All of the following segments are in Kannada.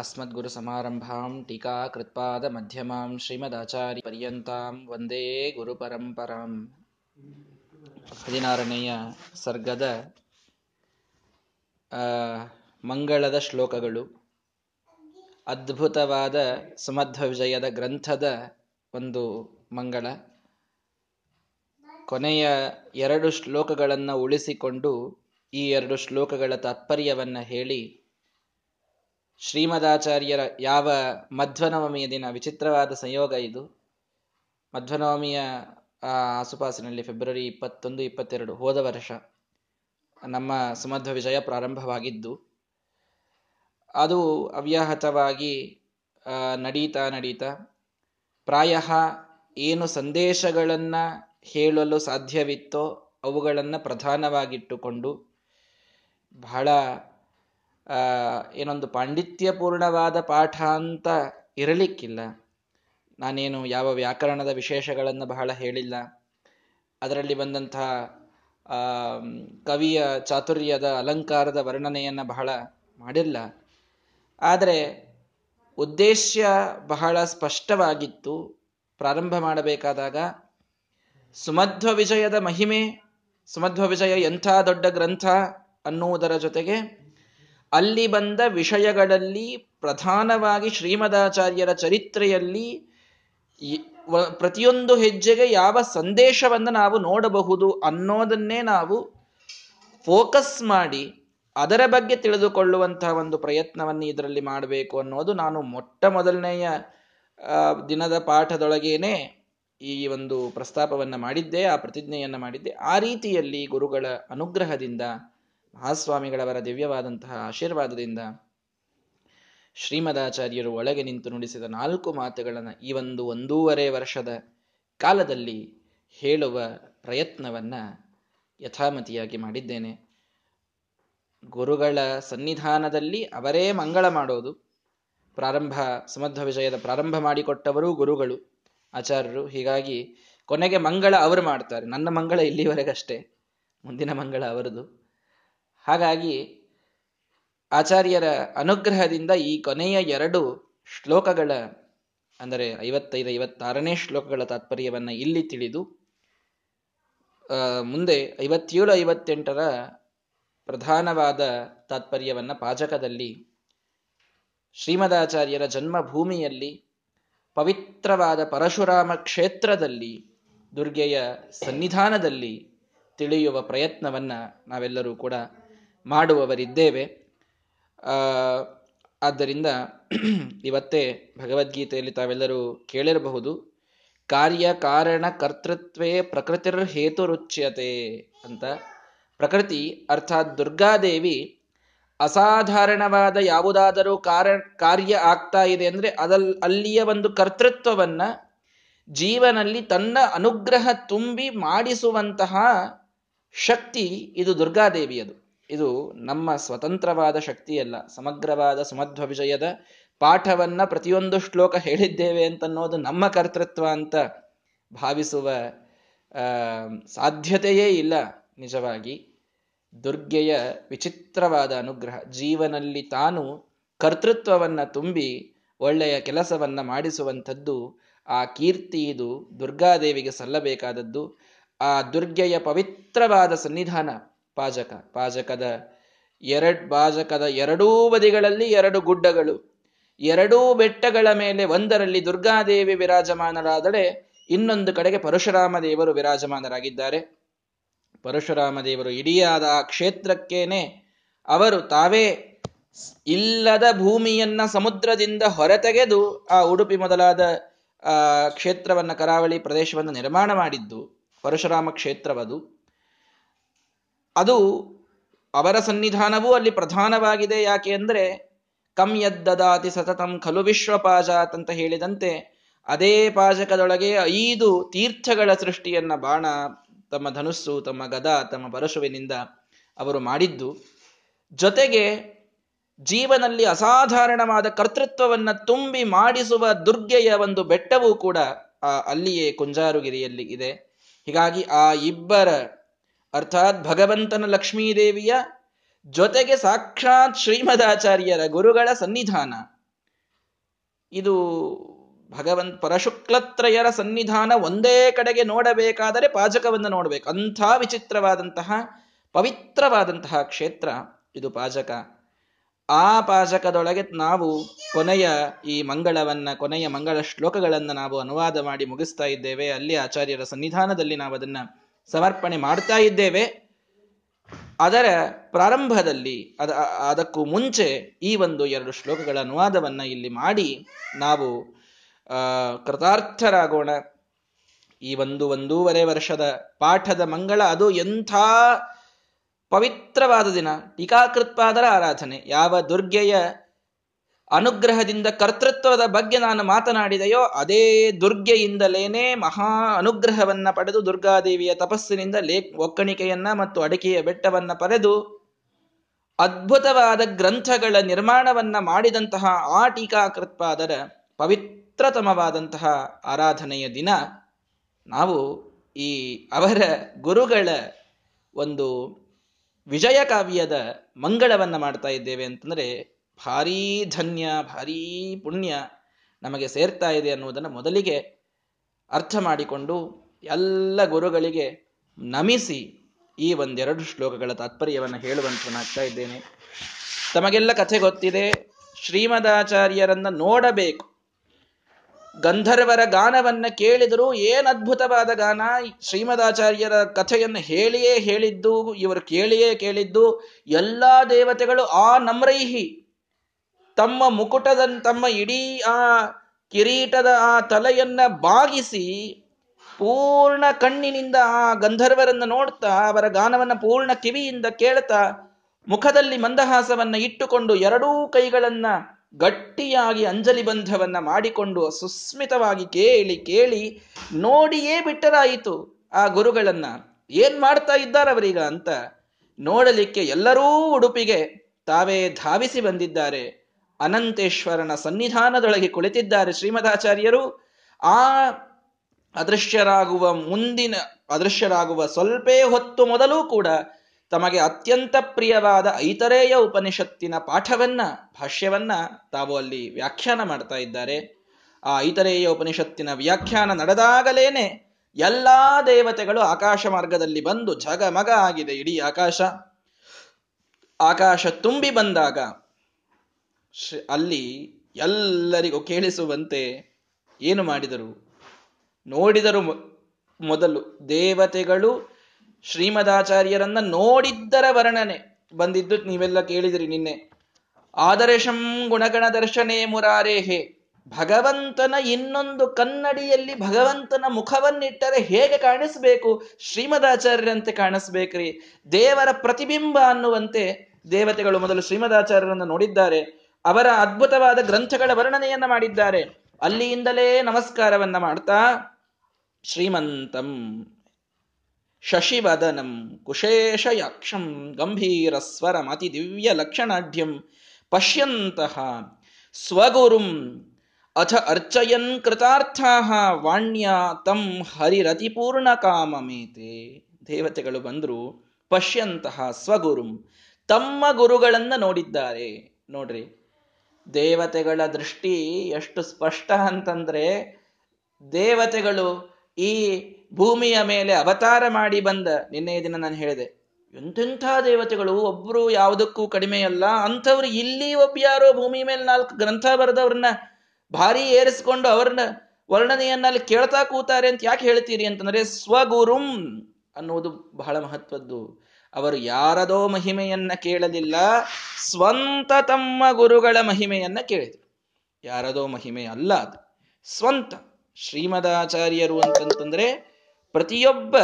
अस्मद्गुरुसमारम्भां टीकाकृत्पादमध्यमां ಶ್ರೀಮದಾಚಾರ್ಯಪರ್ಯಂತಾಂ ವಂದೇ ಗುರುಪರಂಪರಾಂ ಹದಿನಾರನೆಯ ಸರ್ಗದ ಮಂಗಳದ ಶ್ಲೋಕಗಳು ಅದ್ಭುತವಾದ ಸುಮಧ್ವ ವಿಜಯದ ಗ್ರಂಥದ ಒಂದು ಮಂಗಳ ಕೊನೆಯ ಎರಡು ಶ್ಲೋಕಗಳನ್ನು ಉಳಿಸಿಕೊಂಡು ಈ ಎರಡು ಶ್ಲೋಕಗಳ ತಾತ್ಪರ್ಯವನ್ನ ಹೇಳಿ ಶ್ರೀಮದಾಚಾರ್ಯರ ಯಾವ ಮಧ್ವನವಮಿಯ ದಿನ ವಿಚಿತ್ರವಾದ ಸಂಯೋಗ ಇದು? ಮಧ್ವನವಮಿಯ ಆಸುಪಾಸಿನಲ್ಲಿ ಫೆಬ್ರವರಿ ಇಪ್ಪತ್ತೊಂದು, ಇಪ್ಪತ್ತೆರಡು ಹೋದ ವರ್ಷ ನಮ್ಮ ಸುಮಧ್ವ ವಿಜಯ ಪ್ರಾರಂಭವಾಗಿದ್ದು, ಅದು ಅವ್ಯಾಹತವಾಗಿ ನಡೀತಾ ನಡೀತಾ ಪ್ರಾಯ ಏನು ಸಂದೇಶಗಳನ್ನು ಹೇಳಲು ಸಾಧ್ಯವಿತ್ತೋ ಅವುಗಳನ್ನು ಪ್ರಧಾನವಾಗಿಟ್ಟುಕೊಂಡು ಬಹಳ ಏನೊಂದು ಪಾಂಡಿತ್ಯಪೂರ್ಣವಾದ ಪಾಠ ಅಂತ ಇರಲಿಕ್ಕಿಲ್ಲ. ನಾನೇನು ಯಾವ ವ್ಯಾಕರಣದ ವಿಶೇಷಗಳನ್ನು ಬಹಳ ಹೇಳಿಲ್ಲ. ಅದರಲ್ಲಿ ಬಂದಂತಹ ಕವಿಯ ಚಾತುರ್ಯದ ಅಲಂಕಾರದ ವರ್ಣನೆಯನ್ನು ಬಹಳ ಮಾಡಿಲ್ಲ. ಆದರೆ ಉದ್ದೇಶ ಬಹಳ ಸ್ಪಷ್ಟವಾಗಿತ್ತು. ಪ್ರಾರಂಭ ಮಾಡಬೇಕಾದಾಗ, ಸುಮಧ್ವ ವಿಜಯದ ಮಹಿಮೆ, ಸುಮಧ್ವ ವಿಜಯ ಎಂಥ ದೊಡ್ಡ ಗ್ರಂಥ ಅನ್ನುವುದರ ಜೊತೆಗೆ ಅಲ್ಲಿ ಬಂದ ವಿಷಯಗಳಲ್ಲಿ ಪ್ರಧಾನವಾಗಿ ಶ್ರೀಮದಾಚಾರ್ಯರ ಚರಿತ್ರೆಯಲ್ಲಿ ಪ್ರತಿಯೊಂದು ಹೆಜ್ಜೆಗೆ ಯಾವ ಸಂದೇಶವನ್ನು ನಾವು ನೋಡಬಹುದು ಅನ್ನೋದನ್ನೇ ನಾವು ಫೋಕಸ್ ಮಾಡಿ ಅದರ ಬಗ್ಗೆ ತಿಳಿದುಕೊಳ್ಳುವಂತಹ ಒಂದು ಪ್ರಯತ್ನವನ್ನು ಇದರಲ್ಲಿ ಮಾಡಬೇಕು ಅನ್ನೋದು ನಾನು ಮೊಟ್ಟ ಮೊದಲನೆಯ ದಿನದ ಪಾಠದೊಳಗೇನೆ ಈ ಒಂದು ಪ್ರಸ್ತಾಪವನ್ನು ಮಾಡಿದ್ದೆ, ಆ ಪ್ರತಿಜ್ಞೆಯನ್ನು ಮಾಡಿದ್ದೆ. ಆ ರೀತಿಯಲ್ಲಿ ಗುರುಗಳ ಅನುಗ್ರಹದಿಂದ ಮಹಾಸ್ವಾಮಿಗಳವರ ದಿವ್ಯವಾದಂತಹ ಆಶೀರ್ವಾದದಿಂದ ಶ್ರೀಮದಾಚಾರ್ಯರು ಒಳಗೆ ನಿಂತು ನುಡಿಸಿದ ನಾಲ್ಕು ಮಾತುಗಳನ್ನು ಈ ಒಂದು ಒಂದೂವರೆ ವರ್ಷದ ಕಾಲದಲ್ಲಿ ಹೇಳುವ ಪ್ರಯತ್ನವನ್ನ ಯಥಾಮತಿಯಾಗಿ ಮಾಡಿದ್ದೇನೆ. ಗುರುಗಳ ಸನ್ನಿಧಾನದಲ್ಲಿ ಅವರೇ ಮಂಗಳ ಮಾಡೋದು. ಪ್ರಾರಂಭ, ಸಮಧ್ವ ವಿಜಯದ ಪ್ರಾರಂಭ ಮಾಡಿಕೊಟ್ಟವರು ಗುರುಗಳು, ಆಚಾರ್ಯರು. ಹೀಗಾಗಿ ಕೊನೆಗೆ ಮಂಗಳ ಅವರು ಮಾಡ್ತಾರೆ. ನನ್ನ ಮಂಗಳ ಇಲ್ಲಿವರೆಗಷ್ಟೇ. ಮುಂದಿನ ಮಂಗಳ ಅವರದು. ಹಾಗಾಗಿ ಆಚಾರ್ಯರ ಅನುಗ್ರಹದಿಂದ ಈ ಕೊನೆಯ ಎರಡು ಶ್ಲೋಕಗಳ, ಅಂದರೆ ಐವತ್ತೈದು, ಐವತ್ತಾರನೇ ಶ್ಲೋಕಗಳ ತಾತ್ಪರ್ಯವನ್ನ ಇಲ್ಲಿ ತಿಳಿದು ಮುಂದೆ ಐವತ್ತೇಳು, ಐವತ್ತೆಂಟರ ಪ್ರಧಾನವಾದ ತಾತ್ಪರ್ಯವನ್ನ ಪಾಜಕದಲ್ಲಿ ಶ್ರೀಮದಾಚಾರ್ಯರ ಜನ್ಮಭೂಮಿಯಲ್ಲಿ ಪವಿತ್ರವಾದ ಪರಶುರಾಮ ಕ್ಷೇತ್ರದಲ್ಲಿ, ದುರ್ಗೆಯ ಸನ್ನಿಧಾನದಲ್ಲಿ ತಿಳಿಯುವ ಪ್ರಯತ್ನವನ್ನ ನಾವೆಲ್ಲರೂ ಕೂಡ ಮಾಡುವವರಿದ್ದೇವೆ. ಆದ್ದರಿಂದ ಇವತ್ತೇ ಭಗವದ್ಗೀತೆಯಲ್ಲಿ ತಾವೆಲ್ಲರೂ ಕೇಳಿರಬಹುದು ಕಾರ್ಯ ಕಾರಣ ಕರ್ತೃತ್ವೇ ಪ್ರಕೃತಿರ್ ಹೇತುರುಚ್ಯತೆ ಅಂತ. ಪ್ರಕೃತಿ ಅರ್ಥಾತ್ ದುರ್ಗಾದೇವಿ ಅಸಾಧಾರಣವಾದ ಯಾವುದಾದರೂ ಕಾರ ಕಾರ್ಯ ಆಗ್ತಾ ಇದೆ ಅಂದ್ರೆ ಅದಲ್, ಅಲ್ಲಿಯ ಒಂದು ಕರ್ತೃತ್ವವನ್ನ ಜೀವನಲ್ಲಿ ತನ್ನ ಅನುಗ್ರಹ ತುಂಬಿ ಮಾಡಿಸುವಂತಹ ಶಕ್ತಿ ಇದು ದುರ್ಗಾದೇವಿಯದು ಇದು ನಮ್ಮ ಸ್ವತಂತ್ರವಾದ ಶಕ್ತಿಯಲ್ಲ, ಸಮಗ್ರವಾದ ಸುಮಧ್ವ ವಿಜಯದ ಪಾಠವನ್ನ ಪ್ರತಿಯೊಂದು ಶ್ಲೋಕ ಹೇಳಿದ್ದೇವೆ ಅಂತನ್ನೋದು ನಮ್ಮ ಕರ್ತೃತ್ವ ಅಂತ ಭಾವಿಸುವ ಸಾಧ್ಯತೆಯೇ ಇಲ್ಲ ನಿಜವಾಗಿ. ದುರ್ಗೆಯ ವಿಚಿತ್ರವಾದ ಅನುಗ್ರಹ, ಜೀವನಲ್ಲಿ ತಾನು ಕರ್ತೃತ್ವವನ್ನ ತುಂಬಿ ಒಳ್ಳೆಯ ಕೆಲಸವನ್ನ ಮಾಡಿಸುವಂಥದ್ದು, ಆ ಕೀರ್ತಿ ಇದು ದುರ್ಗಾದೇವಿಗೆ ಸಲ್ಲಬೇಕಾದದ್ದು. ಆ ದುರ್ಗೆಯ ಪವಿತ್ರವಾದ ಸನ್ನಿಧಾನ ಪಾಜಕ. ಪಾಜಕದ ಎರಡ್, ಪಾಜಕದ ಎರಡೂ ಬದಿಗಳಲ್ಲಿ ಎರಡು ಗುಡ್ಡಗಳು. ಎರಡೂ ಬೆಟ್ಟಗಳ ಮೇಲೆ ಒಂದರಲ್ಲಿ ದುರ್ಗಾದೇವಿ ವಿರಾಜಮಾನರಾದರೆ ಇನ್ನೊಂದು ಕಡೆಗೆ ಪರಶುರಾಮ ದೇವರು ವಿರಾಜಮಾನರಾಗಿದ್ದಾರೆ. ಪರಶುರಾಮ ದೇವರು ಇಡಿಯಾದ ಆ ಕ್ಷೇತ್ರಕ್ಕೇನೆ ಅವರು ತಾವೇ ಇಲ್ಲದ ಭೂಮಿಯನ್ನ ಸಮುದ್ರದಿಂದ ಹೊರತೆಗೆದು ಆ ಉಡುಪಿ ಮೊದಲಾದ, ಆ, ಕ್ಷೇತ್ರವನ್ನ ಕರಾವಳಿ ಪ್ರದೇಶವನ್ನು ನಿರ್ಮಾಣ ಮಾಡಿದ್ದು. ಪರಶುರಾಮ ಕ್ಷೇತ್ರವದು. ಅದು ಅವರ ಸನ್ನಿಧಾನವೂ ಅಲ್ಲಿ ಪ್ರಧಾನವಾಗಿದೆ ಯಾಕೆ ಅಂದ್ರೆ ಕಂ ಯದ್ದದಾತಿ ಸತತಂ ಖಲು ವಿಶ್ವಪಾಜಾತ್ ಅಂತ ಹೇಳಿದಂತೆ ಅದೇ ಪಾಜಕದೊಳಗೆ ಐದು ತೀರ್ಥಗಳ ಸೃಷ್ಟಿಯನ್ನ ಬಾಣ, ತಮ್ಮ ಧನುಸ್ಸು, ತಮ್ಮ ಗದ, ತಮ್ಮ ಪರಶುವಿನಿಂದ ಅವರು ಮಾಡಿದ್ದು. ಜೊತೆಗೆ ಜೀವನಲ್ಲಿ ಅಸಾಧಾರಣವಾದ ಕರ್ತೃತ್ವವನ್ನ ತುಂಬಿ ಮಾಡಿಸುವ ದುರ್ಗೆಯ ಒಂದು ಬೆಟ್ಟವೂ ಕೂಡ ಆ ಅಲ್ಲಿಯೇ ಕುಂಜಾರುಗಿರಿಯಲ್ಲಿ ಇದೆ. ಹೀಗಾಗಿ ಆ ಇಬ್ಬರ ಅರ್ಥಾತ್ ಭಗವಂತನ ಲಕ್ಷ್ಮೀದೇವಿಯ ಜೊತೆಗೆ ಸಾಕ್ಷಾತ್ ಶ್ರೀಮದಾಚಾರ್ಯರ ಗುರುಗಳ ಸನ್ನಿಧಾನ. ಇದು ಭಗವಂತ ಪರಶುಕ್ಲತ್ರಯರ ಸನ್ನಿಧಾನ ಒಂದೇ ಕಡೆಗೆ ನೋಡಬೇಕಾದರೆ ಪಾಜಕವನ್ನು ನೋಡಬೇಕು. ಅಂಥ ವಿಚಿತ್ರವಾದಂತಹ, ಪವಿತ್ರವಾದಂತಹ ಕ್ಷೇತ್ರ ಇದು ಪಾಜಕ. ಆ ಪಾಜಕದೊಳಗೆ ನಾವು ಕೊನೆಯ ಈ ಮಂಗಳವನ್ನ, ಕೊನೆಯ ಮಂಗಳ ಶ್ಲೋಕಗಳನ್ನು ನಾವು ಅನುವಾದ ಮಾಡಿ ಮುಗಿಸ್ತಾ ಇದ್ದೇವೆ. ಅಲ್ಲಿ ಆಚಾರ್ಯರ ಸನ್ನಿಧಾನದಲ್ಲಿ ನಾವು ಅದನ್ನ ಸಮರ್ಪಣೆ ಮಾಡ್ತಾ ಇದ್ದೇವೆ. ಅದರ ಪ್ರಾರಂಭದಲ್ಲಿ, ಅದ, ಅದಕ್ಕೂ ಮುಂಚೆ ಈ ಒಂದು ಎರಡು ಶ್ಲೋಕಗಳ ಅನುವಾದವನ್ನು ಇಲ್ಲಿ ಮಾಡಿ ನಾವು ಕೃತಾರ್ಥರಾಗೋಣ. ಈ ಒಂದು ಒಂದೂವರೆ ವರ್ಷದ ಪಾಠದ ಮಂಗಳ ಅದು ಎಂಥ ಪವಿತ್ರವಾದ ದಿನ. ಟೀಕಾಕೃತ್ಪಾದರ ಆರಾಧನೆ. ಯಾವ ದುರ್ಗೆಯ ಅನುಗ್ರಹದಿಂದ ಕರ್ತೃತ್ವದ ಬಗ್ಗೆ ನಾನು ಮಾತನಾಡಿದೆಯೋ, ಅದೇ ದುರ್ಗೆಯಿಂದಲೇನೆ ಮಹಾ ಅನುಗ್ರಹವನ್ನ ಪಡೆದು ದುರ್ಗಾದೇವಿಯ ತಪಸ್ಸಿನಿಂದ ಲೇ, ಒಕ್ಕಣಿಕೆಯನ್ನ ಮತ್ತು ಅಡಿಕೆಯ ಬೆಟ್ಟವನ್ನ ಪಡೆದು ಅದ್ಭುತವಾದ ಗ್ರಂಥಗಳ ನಿರ್ಮಾಣವನ್ನ ಮಾಡಿದಂತಹ ಆ ಟೀಕಾಕೃತ್ಪಾದರ ಪವಿತ್ರತಮವಾದಂತಹ ಆರಾಧನೆಯ ದಿನ. ನಾವು ಈ ಅವರ ಗುರುಗಳ ಒಂದು ವಿಜಯ ಕಾವ್ಯದ ಮಂಗಳವನ್ನ ಮಾಡ್ತಾ ಇದ್ದೇವೆ ಅಂತಂದ್ರೆ ಭಾರೀ ಧನ್ಯ, ಭಾರೀ ಪುಣ್ಯ ನಮಗೆ ಸೇರ್ತಾ ಇದೆ ಅನ್ನುವುದನ್ನು ಮೊದಲಿಗೆ ಅರ್ಥ ಮಾಡಿಕೊಂಡು ಎಲ್ಲ ಗುರುಗಳಿಗೆ ನಮಿಸಿ ಈ ಒಂದೆರಡು ಶ್ಲೋಕಗಳ ತಾತ್ಪರ್ಯವನ್ನು ಹೇಳುವಂತನಾಗ್ತಾ ಇದ್ದೇನೆ. ತಮಗೆಲ್ಲ ಕಥೆ ಗೊತ್ತಿದೆ, ಶ್ರೀಮದಾಚಾರ್ಯರನ್ನ ನೋಡಬೇಕು. ಗಂಧರ್ವರ ಗಾನವನ್ನ ಕೇಳಿದರೂ ಏನ್ ಅದ್ಭುತವಾದ ಗಾನ? ಶ್ರೀಮದಾಚಾರ್ಯರ ಕಥೆಯನ್ನು ಹೇಳಿಯೇ ಹೇಳಿದ್ದು, ಇವರು ಕೇಳಿಯೇ ಕೇಳಿದ್ದು, ಎಲ್ಲಾ ದೇವತೆಗಳು ಆ ನಮ್ರೈಹಿ. ತಮ್ಮ ಮುಕುಟದ ತಮ್ಮ ಇಡೀ ಆ ಕಿರೀಟದ ಆ ತಲೆಯನ್ನ ಬಾಗಿಸಿ ಪೂರ್ಣ ಕಣ್ಣಿನಿಂದ ಆ ಗಂಧರ್ವರನ್ನ ನೋಡ್ತಾ ಅವರ ಗಾನವನ್ನ ಪೂರ್ಣ ಕಿವಿಯಿಂದ ಕೇಳ್ತಾ ಮುಖದಲ್ಲಿ ಮಂದಹಾಸವನ್ನ ಇಟ್ಟುಕೊಂಡು ಎರಡೂ ಕೈಗಳನ್ನ ಗಟ್ಟಿಯಾಗಿ ಅಂಜಲಿ ಬಂಧವನ್ನ ಮಾಡಿಕೊಂಡು ಸುಸ್ಮಿತವಾಗಿ ಕೇಳಿ ಕೇಳಿ ನೋಡಿಯೇ ಬಿಟ್ಟರಾಯಿತು ಆ ಗುರುಗಳನ್ನ. ಏನ್ ಮಾಡ್ತಾ ಇದ್ದಾರವರೀಗ ಅಂತ ನೋಡಲಿಕ್ಕೆ ಎಲ್ಲರೂ ಉಡುಪಿಗೆ ತಾವೇ ಧಾವಿಸಿ ಬಂದಿದ್ದಾರೆ. ಅನಂತೇಶ್ವರನ ಸನ್ನಿಧಾನದೊಳಗೆ ಕುಳಿತಿದ್ದಾರೆ ಶ್ರೀಮದಾಚಾರ್ಯರು. ಆ ಅದೃಶ್ಯರಾಗುವ ಮುಂದಿನ, ಅದೃಶ್ಯರಾಗುವ ಸ್ವಲ್ಪೇ ಹೊತ್ತು ಮೊದಲು ಕೂಡ ತಮಗೆ ಅತ್ಯಂತ ಪ್ರಿಯವಾದ ಐತರೇಯ ಉಪನಿಷತ್ತಿನ ಪಾಠವನ್ನ, ಭಾಷ್ಯವನ್ನ ತಾವು ಅಲ್ಲಿ ವ್ಯಾಖ್ಯಾನ ಮಾಡ್ತಾ ಇದ್ದಾರೆ. ಆ ಐತರೇಯ ಉಪನಿಷತ್ತಿನ ವ್ಯಾಖ್ಯಾನ ನಡೆದಾಗಲೇನೆ ಎಲ್ಲಾ ದೇವತೆಗಳು ಆಕಾಶ ಮಾರ್ಗದಲ್ಲಿ ಬಂದು ಝಗಮಗ ಆಗಿದೆ ಇಡೀ ಆಕಾಶ. ಆಕಾಶ ತುಂಬಿ ಬಂದಾಗ ಅಲ್ಲಿ ಎಲ್ಲರಿಗೂ ಕೇಳಿಸುವಂತೆ ಏನು ಮಾಡಿದರು? ನೋಡಿದರು ಮೊದಲು ದೇವತೆಗಳು ಶ್ರೀಮದಾಚಾರ್ಯರನ್ನ ನೋಡಿದ್ದರ ವರ್ಣನೆ ಬಂದಿದ್ದು ನೀವೆಲ್ಲ ಕೇಳಿದಿರಿ ನಿನ್ನೆ. ಆದರ್ಶಂ ಗುಣಗಣ ದರ್ಶನೇ ಮುರಾರೇಹೆ ಭಗವಂತನ ಇನ್ನೊಂದು ಕನ್ನಡಿಯಲ್ಲಿ ಭಗವಂತನ ಮುಖವನ್ನಿಟ್ಟರೆ ಹೇಗೆ ಕಾಣಿಸ್ಬೇಕು? ಶ್ರೀಮದಾಚಾರ್ಯರಂತೆ ಕಾಣಿಸ್ಬೇಕ್ರಿ. ದೇವರ ಪ್ರತಿಬಿಂಬ ಅನ್ನುವಂತೆ ದೇವತೆಗಳು ಮೊದಲು ಶ್ರೀಮದಾಚಾರ್ಯರನ್ನು ನೋಡಿದ್ದಾರೆ. ಅವರ ಅದ್ಭುತವಾದ ಗ್ರಂಥಗಳ ವರ್ಣನೆಯನ್ನ ಮಾಡಿದ್ದಾರೆ. ಅಲ್ಲಿಯಿಂದಲೇ ನಮಸ್ಕಾರವನ್ನ ಮಾಡ್ತಾ, ಶ್ರೀಮಂತಂ ಶಶಿವದನಂ ಕುಶೇಷಯಾಕ್ಷಂ ಅತಿ ದಿವ್ಯ ಲಕ್ಷಣಾಢ್ಯಂ ಪಶ್ಯಂತಹ ಸ್ವಗುರುಂ ಅಥ ಅರ್ಚಯನ್ ಕೃತಾರ್ಥಾ ವಾಣ್ಯ ತಂ ಹರಿರತಿಪೂರ್ಣ ಕಾಮಮೇತೆ ದೇವತೆಗಳು ಬಂದರು ಪಶ್ಯಂತಹ ಸ್ವಗುರುಂ ತಮ್ಮ ಗುರುಗಳನ್ನ ನೋಡಿದ್ದಾರೆ. ನೋಡ್ರಿ ದೇವತೆಗಳ ದೃಷ್ಟಿ ಎಷ್ಟು ಸ್ಪಷ್ಟ ಅಂತಂದ್ರೆ ದೇವತೆಗಳು ಈ ಭೂಮಿಯ ಮೇಲೆ ಅವತಾರ ಮಾಡಿ ಬಂದ, ನಿನ್ನೆ ದಿನ ನಾನು ಹೇಳಿದೆ, ಎಂತೆಂಥ ದೇವತೆಗಳು, ಒಬ್ರು ಯಾವುದಕ್ಕೂ ಕಡಿಮೆ ಅಲ್ಲ, ಅಂಥವ್ರು ಇಲ್ಲಿ ಯಾರೋ ಭೂಮಿ ಮೇಲೆ ನಾಲ್ಕು ಗ್ರಂಥ ಬರೆದವ್ರನ್ನ ಭಾರಿ ಏರಿಸ್ಕೊಂಡು ಅವ್ರನ್ನ ವರ್ಣನೆಯನ್ನ ಅಲ್ಲಿ ಕೇಳ್ತಾ ಕೂತಾರೆ ಅಂತ ಯಾಕೆ ಹೇಳ್ತೀರಿ ಅಂತಂದ್ರೆ ಸ್ವಗುರುಂ ಅನ್ನುವುದು ಬಹಳ ಮಹತ್ವದ್ದು. ಅವರು ಯಾರದೋ ಮಹಿಮೆಯನ್ನ ಕೇಳಲಿಲ್ಲ, ಸ್ವಂತ ತಮ್ಮ ಗುರುಗಳ ಮಹಿಮೆಯನ್ನ ಕೇಳಿದರು. ಯಾರದೋ ಮಹಿಮೆ ಅಲ್ಲ ಅದು. ಸ್ವಂತ. ಶ್ರೀಮದಾಚಾರ್ಯರು ಅಂತಂತಂದ್ರೆ ಪ್ರತಿಯೊಬ್ಬ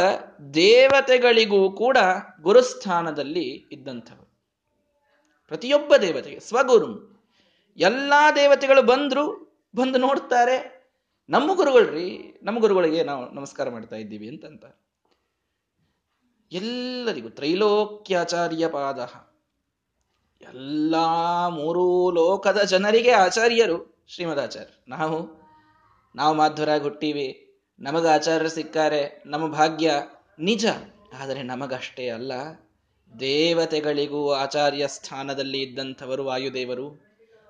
ದೇವತೆಗಳಿಗೂ ಕೂಡ ಗುರುಸ್ಥಾನದಲ್ಲಿ ಇದ್ದಂಥವರು. ಪ್ರತಿಯೊಬ್ಬ ದೇವತೆಗೆ, ಸ್ವಗುರು. ಎಲ್ಲ ದೇವತೆಗಳು ಬಂದ್ರು, ಬಂದು ನೋಡ್ತಾರೆ. ನಮ್ಮ ಗುರುಗಳ್ರಿ, ನಮ್ಮ ಗುರುಗಳಿಗೆ ನಾವು ನಮಸ್ಕಾರ ಮಾಡ್ತಾ ಇದ್ದೀವಿ ಅಂತಂತ ಎಲ್ಲರಿಗೂ ತ್ರೈಲೋಕ್ಯಾಚಾರ್ಯ ಪಾದ. ಎಲ್ಲ ಮೂರು ಲೋಕದ ಜನರಿಗೆ ಆಚಾರ್ಯರು ಶ್ರೀಮದಾಚಾರ್ಯ ನಾವು ನಾವು ಮಾಧ್ವರಾಗಿ ಹುಟ್ಟಿವಿ. ನಮಗೆ ಆಚಾರ್ಯರು ಸಿಕ್ಕಾರೆ. ನಮ್ಮ ಭಾಗ್ಯ ನಿಜ. ಆದರೆ ನಮಗಷ್ಟೇ ಅಲ್ಲ. ದೇವತೆಗಳಿಗೂ ಆಚಾರ್ಯ ಸ್ಥಾನದಲ್ಲಿ ಇದ್ದಂಥವರು ವಾಯುದೇವರು,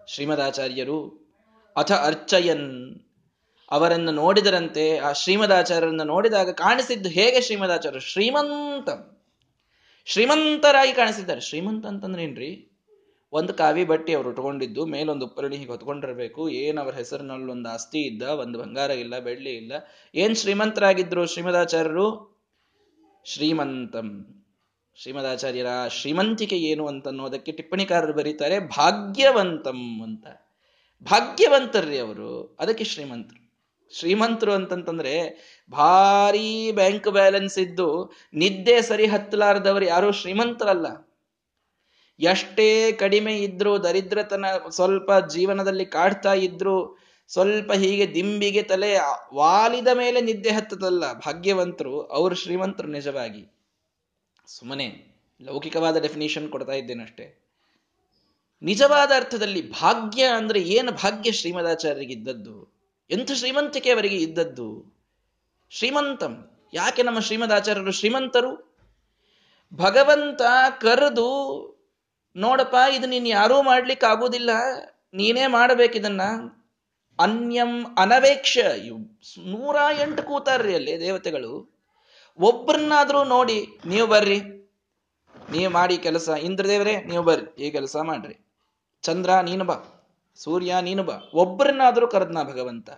ಶ್ರೀಮದಾಚಾರ್ಯರು. ಅಥ ಅರ್ಚಯನ್ ಅವರನ್ನು ನೋಡಿದರಂತೆ, ಆ ಶ್ರೀಮದಾಚಾರ್ಯರನ್ನು ನೋಡಿದಾಗ ಕಾಣಿಸಿದ್ದು ಹೇಗೆ ಶ್ರೀಮದಾಚಾರ್ಯರು? ಶ್ರೀಮಂತ. ಶ್ರೀಮಂತರಾಗಿ ಕಾಣಿಸಿದ್ದಾರೆ. ಶ್ರೀಮಂತ ಅಂತಂದ್ರೆ ಏನ್ರಿ? ಒಂದು ಕಾವಿ ಬಟ್ಟೆ ಅವರು ಉಟ್ಕೊಂಡಿದ್ದು, ಮೇಲೊಂದು ಉಪ್ಪರಣಿ ಹೀಗೆ ಹೊತ್ಕೊಂಡಿರ್ಬೇಕು. ಏನ್ ಅವರ ಹೆಸರಿನಲ್ಲಿ ಒಂದು ಆಸ್ತಿ ಇದ್ದ ಒಂದು ಬಂಗಾರ ಇಲ್ಲ, ಬೆಳ್ಳಿ ಇಲ್ಲ. ಏನ್ ಶ್ರೀಮಂತರಾಗಿದ್ರು ಶ್ರೀಮದಾಚಾರ್ಯರು? ಶ್ರೀಮಂತಂ. ಶ್ರೀಮದಾಚಾರ್ಯರ ಶ್ರೀಮಂತಿಕೆ ಏನು ಅಂತ ಅನ್ನೋದಕ್ಕೆ ಟಿಪ್ಪಣಿಕಾರರು ಬರೀತಾರೆ, ಭಾಗ್ಯವಂತಂ ಅಂತ. ಭಾಗ್ಯವಂತರ್ರಿ ಅವರು. ಅದಕ್ಕೆ ಶ್ರೀಮಂತರು. ಶ್ರೀಮಂತರು ಅಂತಂತಂದ್ರೆ ಭಾರೀ ಬ್ಯಾಂಕ್ ಬ್ಯಾಲೆನ್ಸ್ ಇದ್ದು ನಿದ್ದೆ ಸರಿ ಹತ್ತಲಾರದವರು ಯಾರು ಶ್ರೀಮಂತರಲ್ಲ. ಎಷ್ಟೇ ಕಡಿಮೆ ಇದ್ರೂ, ದರಿದ್ರತನ ಸ್ವಲ್ಪ ಜೀವನದಲ್ಲಿ ಕಾಡ್ತಾ ಇದ್ರು, ಸ್ವಲ್ಪ ಹೀಗೆ ದಿಂಬಿಗೆ ತಲೆ ವಾಲಿದ ಮೇಲೆ ನಿದ್ದೆ ಹತ್ತದಲ್ಲ ಭಾಗ್ಯವಂತರು, ಅವರು ಶ್ರೀಮಂತರು ನಿಜವಾಗಿ. ಸುಮ್ಮನೆ ಲೌಕಿಕವಾದ ಡೆಫಿನೇಷನ್ ಕೊಡ್ತಾ ಇದ್ದೇನಷ್ಟೇ ನಿಜವಾದ ಅರ್ಥದಲ್ಲಿ ಭಾಗ್ಯ ಅಂದ್ರೆ ಏನು? ಭಾಗ್ಯ ಶ್ರೀಮದಾಚಾರ್ಯರಿಗೆ ಇದ್ದದ್ದು ಎಂಥ ಶ್ರೀಮಂತಿಕೆ ಅವರಿಗೆ ಇದ್ದದ್ದು? ಶ್ರೀಮಂತಂ. ಯಾಕೆ ನಮ್ಮ ಶ್ರೀಮದಾಚಾರ್ಯರು ಶ್ರೀಮಂತರು? ಭಗವಂತ ಕರೆದು, ನೋಡಪ್ಪ ಇದು ನೀನು ಯಾರೂ ಮಾಡ್ಲಿಕ್ಕೆ ಆಗೋದಿಲ್ಲ. ನೀನೇ ಮಾಡಬೇಕಿದನ್ನ ಅನ್ಯಂ ಅನವೇಕ್ಷ ನೂರ ಎಂಟು ಕೂತಾರ್ರಿ ಅಲ್ಲಿ ದೇವತೆಗಳು. ಒಬ್ಬರನ್ನಾದ್ರೂ ನೋಡಿ, ನೀವು ಬರ್ರಿ. ನೀವು ಮಾಡಿ ಕೆಲಸ. ಇಂದ್ರದೇವರೇ, ನೀವು ಬರ್ರಿ. ಈ ಕೆಲಸ ಮಾಡ್ರಿ. ಚಂದ್ರ, ನೀನು ಬಾ. ಸೂರ್ಯ, ನೀನು ಬಾ. ಒಬ್ಬರನ್ನಾದರೂ ಕರೆದ್ನ ಭಗವಂತ?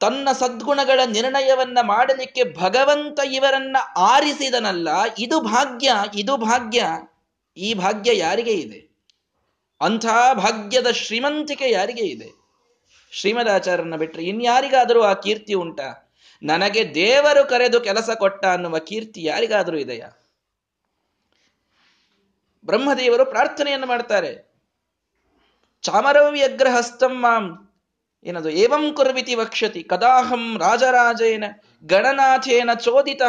ತನ್ನ ಸದ್ಗುಣಗಳ ನಿರ್ಣಯವನ್ನ ಮಾಡಲಿಕ್ಕೆ ಭಗವಂತ ಇವರನ್ನ ಆರಿಸಿದನಲ್ಲ, ಇದು ಭಾಗ್ಯ ಇದು ಭಾಗ್ಯ, ಈ ಭಾಗ್ಯ ಯಾರಿಗೆ ಇದೆ? ಅಂಥ ಭಾಗ್ಯದ ಶ್ರೀಮಂತಿಕೆ ಯಾರಿಗೆ ಇದೆ? ಶ್ರೀಮದಾಚಾರ್ಯನ ಬಿಟ್ಟರೆ ಇನ್ಯಾರಿಗಾದರೂ ಆ ಕೀರ್ತಿ ಉಂಟ? ನನಗೆ ದೇವರು ಕರೆದು ಕೆಲಸ ಕೊಟ್ಟ ಅನ್ನುವ ಕೀರ್ತಿ ಯಾರಿಗಾದರೂ ಇದೆಯಾ? ಬ್ರಹ್ಮದೇವರು ಪ್ರಾರ್ಥನೆಯನ್ನು ಮಾಡ್ತಾರೆ. ಚಾಮರವ್ಯಗ್ರಹಸ್ತಂ ಮಾಂ ಏನದು? ಏವಂ ಕುರ್ವಿತಿ ವಕ್ಷತಿ ಕದಾಹಂ ರಾಜರಾಜೇನ ಗಣನಾಥೇನ ಚೋದಿತ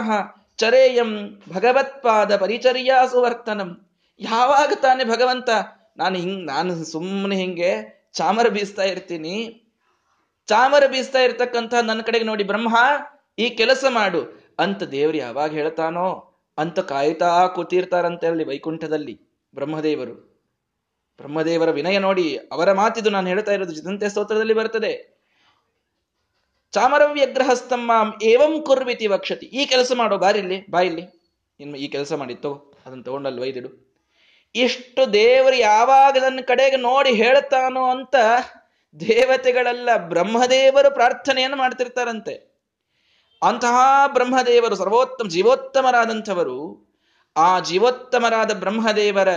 ಚರೇಯಂ ಭಗವತ್ಪಾದ ಪರಿಚರ್ಯಾಸು ವರ್ತನಂ ಯಾವಾಗ ತಾನೆ ಭಗವಂತ, ನಾನು ಹಿಂಗ್, ನಾನು ಸುಮ್ಮನೆ ಹಿಂಗೆ ಚಾಮರ ಬೀಸ್ತಾ ಇರ್ತೀನಿ, ಚಾಮರ ಬೀಸ್ತಾ ಇರ್ತಕ್ಕಂಥ ನನ್ನ ಕಡೆಗೆ ನೋಡಿ, ಬ್ರಹ್ಮ, ಈ ಕೆಲಸ ಮಾಡು. ಅಂತ ದೇವ್ರು ಯಾವಾಗ ಹೇಳ್ತಾನೋ, ಅಂತ ಕಾಯ್ತಾ ಕೂತಿರ್ತಾರಂತೆ ಹೇಳಿ ವೈಕುಂಠದಲ್ಲಿ ಬ್ರಹ್ಮದೇವರು. ಬ್ರಹ್ಮದೇವರ ವಿನಯ ನೋಡಿ ಅವರ ಮಾತಿದು ನಾನು ಹೇಳ್ತಾ ಇರೋದು ಜಿತಂತೆ ಸ್ತೋತ್ರದಲ್ಲಿ ಬರ್ತದೆ ಚಾಮರವ್ಯಗ್ರಹಸ್ತಮ್ಮ ಏವಂ ಕುರ್ವಿತಿ ವಕ್ಷತಿ. ಈ ಕೆಲಸ ಮಾಡೋ ಬಾರಿಲ್ಲಿ ಬಾಯಿಲ್ಲಿ. ಇನ್ನು ಈ ಕೆಲಸ ಮಾಡಿತ್ತು ಅದನ್ನು ತಗೊಂಡಲ್ಲಿ ವೈದಿಡು ಇಷ್ಟು ದೇವರು ಯಾವಾಗ ನನ್ನ ಕಡೆಗೆ ನೋಡಿ ಹೇಳ್ತಾನೋ ಅಂತ ದೇವತೆಗಳೆಲ್ಲ ಬ್ರಹ್ಮದೇವರು ಪ್ರಾರ್ಥನೆಯನ್ನು ಮಾಡ್ತಿರ್ತಾರಂತೆ. ಅಂತಹ ಬ್ರಹ್ಮದೇವರು ಸರ್ವೋತ್ತಮ, ಜೀವೋತ್ತಮರಾದಂಥವರು ಆ ಜೀವೋತ್ತಮರಾದ ಬ್ರಹ್ಮದೇವರ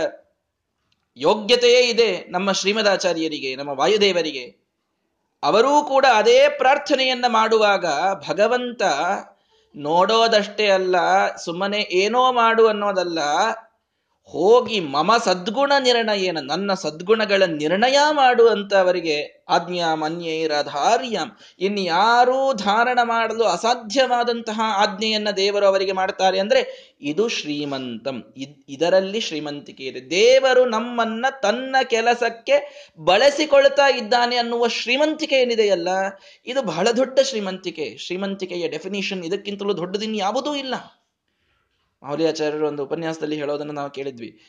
ಯೋಗ್ಯತೆಯೇ ಇದೆ ನಮ್ಮ ಶ್ರೀಮದಾಚಾರ್ಯರಿಗೆ, ನಮ್ಮ ವಾಯುದೇವರಿಗೆ. ಅವರೂ ಕೂಡ ಅದೇ ಪ್ರಾರ್ಥನೆಯನ್ನ ಮಾಡುವಾಗ ಭಗವಂತ ನೋಡೋದಷ್ಟೇ ಅಲ್ಲ, ಸುಮ್ಮನೆ ಏನೋ ಮಾಡು ಅನ್ನೋದಲ್ಲ ಹೋಗಿ ಮಮ ಸದ್ಗುಣ ನಿರ್ಣಯನ ನನ್ನ ಸದ್ಗುಣಗಳ ನಿರ್ಣಯ ಮಾಡುವಂತವರಿಗೆ ಆಜ್ಞಾಂ ಮನ್ಯೈರಧಾರ್ಯಂ ಇನ್ಯಾರೂ ಧಾರಣ ಮಾಡಲು ಅಸಾಧ್ಯವಾದಂತಹ ಆಜ್ಞೆಯನ್ನ ದೇವರು ಅವರಿಗೆ ಮಾಡ್ತಾರೆ ಅಂದ್ರೆ ಇದು ಶ್ರೀಮಂತಂ. ಇದರಲ್ಲಿ ಶ್ರೀಮಂತಿಕೆ ಇದೆ. ದೇವರು ನಮ್ಮನ್ನ ತನ್ನ ಕೆಲಸಕ್ಕೆ ಬಳಸಿಕೊಳ್ತಾ ಇದ್ದಾನೆ ಅನ್ನುವ ಶ್ರೀಮಂತಿಕೆ ಏನಿದೆಯಲ್ಲ, ಇದು ಬಹಳ ದೊಡ್ಡ ಶ್ರೀಮಂತಿಕೆ. ಶ್ರೀಮಂತಿಕೆಯ ಡೆಫಿನಿಷನ್ ಇದಕ್ಕಿಂತಲೂ ದೊಡ್ಡದಿನ್ ಯಾವುದೂ ಇಲ್ಲ. ಮೌಲ್ಯಾಚಾರ್ಯರು ಒಂದು ಉಪನ್ಯಾಸದಲ್ಲಿ ಹೇಳೋದನ್ನು ನಾವು ಕೇಳಿದ್ವಿ.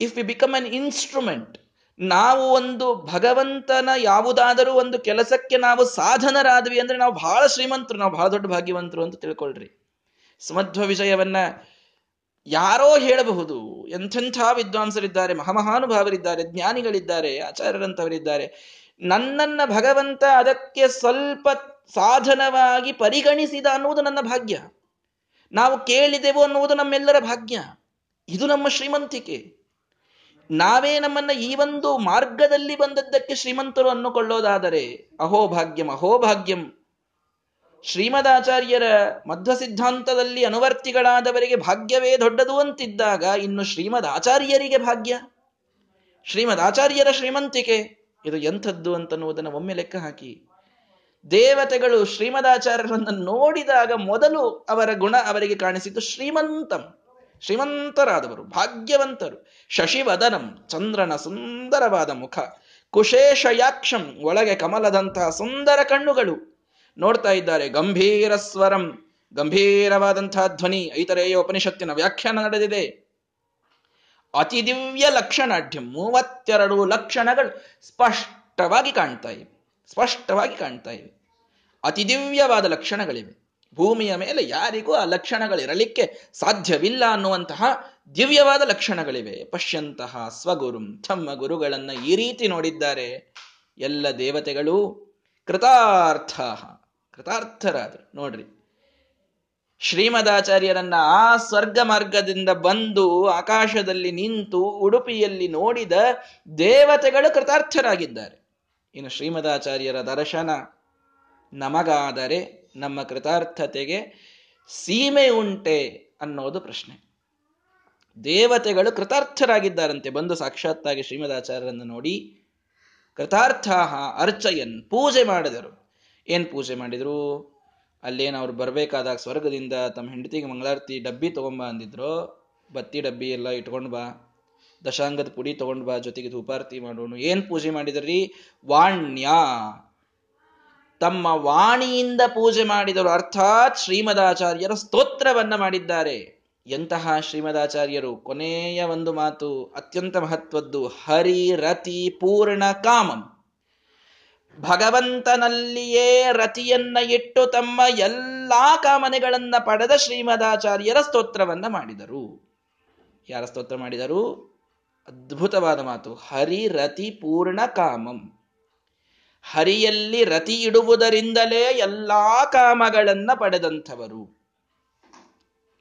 If we become an instrument ನಾವು ಒಂದು ಭಗವಂತನ ಯಾವುದಾದರೂ ಒಂದು ಕೆಲಸಕ್ಕೆ ನಾವು ಸಾಧನರಾದ್ವಿ ಅಂದ್ರೆ ನಾವು ಬಹಳ ಶ್ರೀಮಂತರು, ನಾವು ಬಹಳ ದೊಡ್ಡ ಭಾಗ್ಯವಂತರು ಅಂತ ತಿಳ್ಕೊಳ್ರಿ. ಸಮಧ್ವ ವಿಷಯವನ್ನ ಯಾರೋ ಹೇಳಬಹುದು. ಎಂಥೆಂಥ ವಿದ್ವಾಂಸರಿದ್ದಾರೆ, ಮಹಾಮಹಾನುಭಾವರಿದ್ದಾರೆ, ಜ್ಞಾನಿಗಳಿದ್ದಾರೆ ಆಚಾರ್ಯರಂತವರಿದ್ದಾರೆ ನನ್ನನ್ನ ಭಗವಂತ ಅದಕ್ಕೆ ಸ್ವಲ್ಪ ಸಾಧನವಾಗಿ ಪರಿಗಣಿಸಿದ ಅನ್ನುವುದು ನನ್ನ ಭಾಗ್ಯ. ನಾವು ಕೇಳಿದೆವು ಅನ್ನುವುದು ನಮ್ಮೆಲ್ಲರ ಭಾಗ್ಯ. ಇದು ನಮ್ಮ ಶ್ರೀಮಂತಿಕೆ. ನಾವೇ ನಮ್ಮನ್ನ ಈ ಒಂದು ಮಾರ್ಗದಲ್ಲಿ ಬಂದದ್ದಕ್ಕೆ ಶ್ರೀಮಂತರು ಅನ್ನುಕೊಳ್ಳೋದಾದರೆ, ಅಹೋ ಭಾಗ್ಯಂ ಅಹೋ ಭಾಗ್ಯಂ. ಶ್ರೀಮದಾಚಾರ್ಯರ ಮಧ್ವ ಸಿದ್ಧಾಂತದಲ್ಲಿ ಅನುವರ್ತಿಗಳಾದವರಿಗೆ ಭಾಗ್ಯವೇ ದೊಡ್ಡದು ಅಂತಿದ್ದಾಗ ಇನ್ನು ಶ್ರೀಮದ್ ಆಚಾರ್ಯರಿಗೆ ಭಾಗ್ಯ. ಶ್ರೀಮದ್ ಆಚಾರ್ಯರ ಶ್ರೀಮಂತಿಕೆ, ಇದು ಎಂಥದ್ದು ಅಂತನ್ನುವುದನ್ನು ಒಮ್ಮೆ ಲೆಕ್ಕ ಹಾಕಿ. ದೇವತೆಗಳು ಶ್ರೀಮದಾಚಾರ್ಯರನ್ನು ನೋಡಿದಾಗ ಮೊದಲು ಅವರ ಗುಣ ಅವರಿಗೆ ಕಾಣಿಸಿದ್ದು ಶ್ರೀಮಂತಂ. ಶ್ರೀಮಂತರಾದವರು, ಭಾಗ್ಯವಂತರು. ಶಶಿವದನಂ, ಚಂದ್ರನ ಸುಂದರವಾದ ಮುಖ. ಕುಶೇಷಯಾಕ್ಷಂ, ಒಳಗೆ ಕಮಲದಂತಹ ಸುಂದರ ಕಣ್ಣುಗಳು. ನೋಡ್ತಾ ಇದ್ದಾರೆ, ಗಂಭೀರ ಸ್ವರಂ, ಗಂಭೀರವಾದಂತಹ ಧ್ವನಿ, ಐತರೇಯ ಉಪನಿಷತ್ತಿನ ವ್ಯಾಖ್ಯಾನ ನಡೆದಿದೆ. ಅತಿ ದಿವ್ಯ ಲಕ್ಷಣಾಢ್ಯ, ಮೂವತ್ತೆರಡು ಲಕ್ಷಣಗಳು ಸ್ಪಷ್ಟವಾಗಿ ಕಾಣ್ತಾ ಸ್ಪಷ್ಟವಾಗಿ ಕಾಣ್ತಾ ಇವೆ. ಅತಿ ದಿವ್ಯವಾದ ಲಕ್ಷಣಗಳಿವೆ. ಭೂಮಿಯ ಮೇಲೆ ಯಾರಿಗೂ ಆ ಲಕ್ಷಣಗಳಿರಲಿಕ್ಕೆ ಸಾಧ್ಯವಿಲ್ಲ ಅನ್ನುವಂತಹ ದಿವ್ಯವಾದ ಲಕ್ಷಣಗಳಿವೆ. ಪಶ್ಯಂತಹ ಸ್ವಗುರುಂ ತಮ್ಮ ಗುರುಗಳನ್ನ ಈ ರೀತಿ ನೋಡಿದ್ದಾರೆ. ಎಲ್ಲ ದೇವತೆಗಳು ಕೃತಾರ್ಥ, ಕೃತಾರ್ಥರಾದರು. ನೋಡ್ರಿ. ಶ್ರೀಮದಾಚಾರ್ಯರನ್ನ ಆ ಸ್ವರ್ಗ ಮಾರ್ಗದಿಂದ ಬಂದು ಆಕಾಶದಲ್ಲಿ ನಿಂತು ಉಡುಪಿಯಲ್ಲಿ ನೋಡಿದ ದೇವತೆಗಳು ಕೃತಾರ್ಥರಾಗಿದ್ದಾರೆ. ಇನ್ನು ಶ್ರೀಮದಾಚಾರ್ಯರ ದರ್ಶನ ನಮಗಾದರೆ ನಮ್ಮ ಕೃತಾರ್ಥತೆಗೆ ಸೀಮೆ ಉಂಟೆ ಅನ್ನೋದು ಪ್ರಶ್ನೆ. ದೇವತೆಗಳು ಕೃತಾರ್ಥರಾಗಿದ್ದಾರಂತೆ. ಬಂದು ಸಾಕ್ಷಾತ್ತಾಗಿ ಶ್ರೀಮದಾಚಾರ್ಯರನ್ನು ನೋಡಿ ಕೃತಾರ್ಥ ಅರ್ಚಯನ್ ಪೂಜೆ ಮಾಡಿದರು. ಏನ್ ಪೂಜೆ ಮಾಡಿದ್ರು? ಅಲ್ಲೇನು ಅವ್ರು ಬರಬೇಕಾದಾಗ ಸ್ವರ್ಗದಿಂದ ತಮ್ಮ ಹೆಂಡತಿಗೆ ಮಂಗಳಾರತಿ ಡಬ್ಬಿ ತಗೊಂಬ ಅಂದಿದ್ರು. ಬತ್ತಿ ಡಬ್ಬಿ ಎಲ್ಲ ಇಟ್ಕೊಂಡು ಬಾ. ದಶಾಂಗದ ಪುಡಿ ತಗೊಂಡ್ ಬಾ ಜೊತೆಗೆ ಧೂಪಾರತಿ ಮಾಡೋಣ ಏನ್ ಪೂಜೆ ಮಾಡಿದ್ರಿ? ವಾಣ್ಯ. ತಮ್ಮ ವಾಣಿಯಿಂದ ಪೂಜೆ ಮಾಡಿದರು. ಅರ್ಥಾತ್ ಶ್ರೀಮದಾಚಾರ್ಯರ ಸ್ತೋತ್ರವನ್ನ ಮಾಡಿದ್ದಾರೆ. ಎಂತಹ ಶ್ರೀಮದಾಚಾರ್ಯರು? ಕೊನೆಯ ಒಂದು ಮಾತು, ಅತ್ಯಂತ ಮಹತ್ವದ್ದು ಹರಿ ರತಿ ಪೂರ್ಣ ಕಾಮಂ. ಭಗವಂತನಲ್ಲಿಯೇ ರತಿಯನ್ನ ಇಟ್ಟು ತಮ್ಮ ಎಲ್ಲಾ ಕಾಮನೆಗಳನ್ನ ಪಡೆದ ಶ್ರೀಮದಾಚಾರ್ಯರ ಸ್ತೋತ್ರವನ್ನ ಮಾಡಿದರು. ಯಾರ ಸ್ತೋತ್ರ ಮಾಡಿದರು? ಅದ್ಭುತವಾದ ಮಾತು. ಹರಿ ರತಿ ಪೂರ್ಣ ಕಾಮಂ. ಹರಿಯಲ್ಲಿ ರತಿ ಇಡುವುದರಿಂದಲೇ ಎಲ್ಲಾ ಕಾಮಗಳನ್ನ ಪಡೆದಂಥವರು.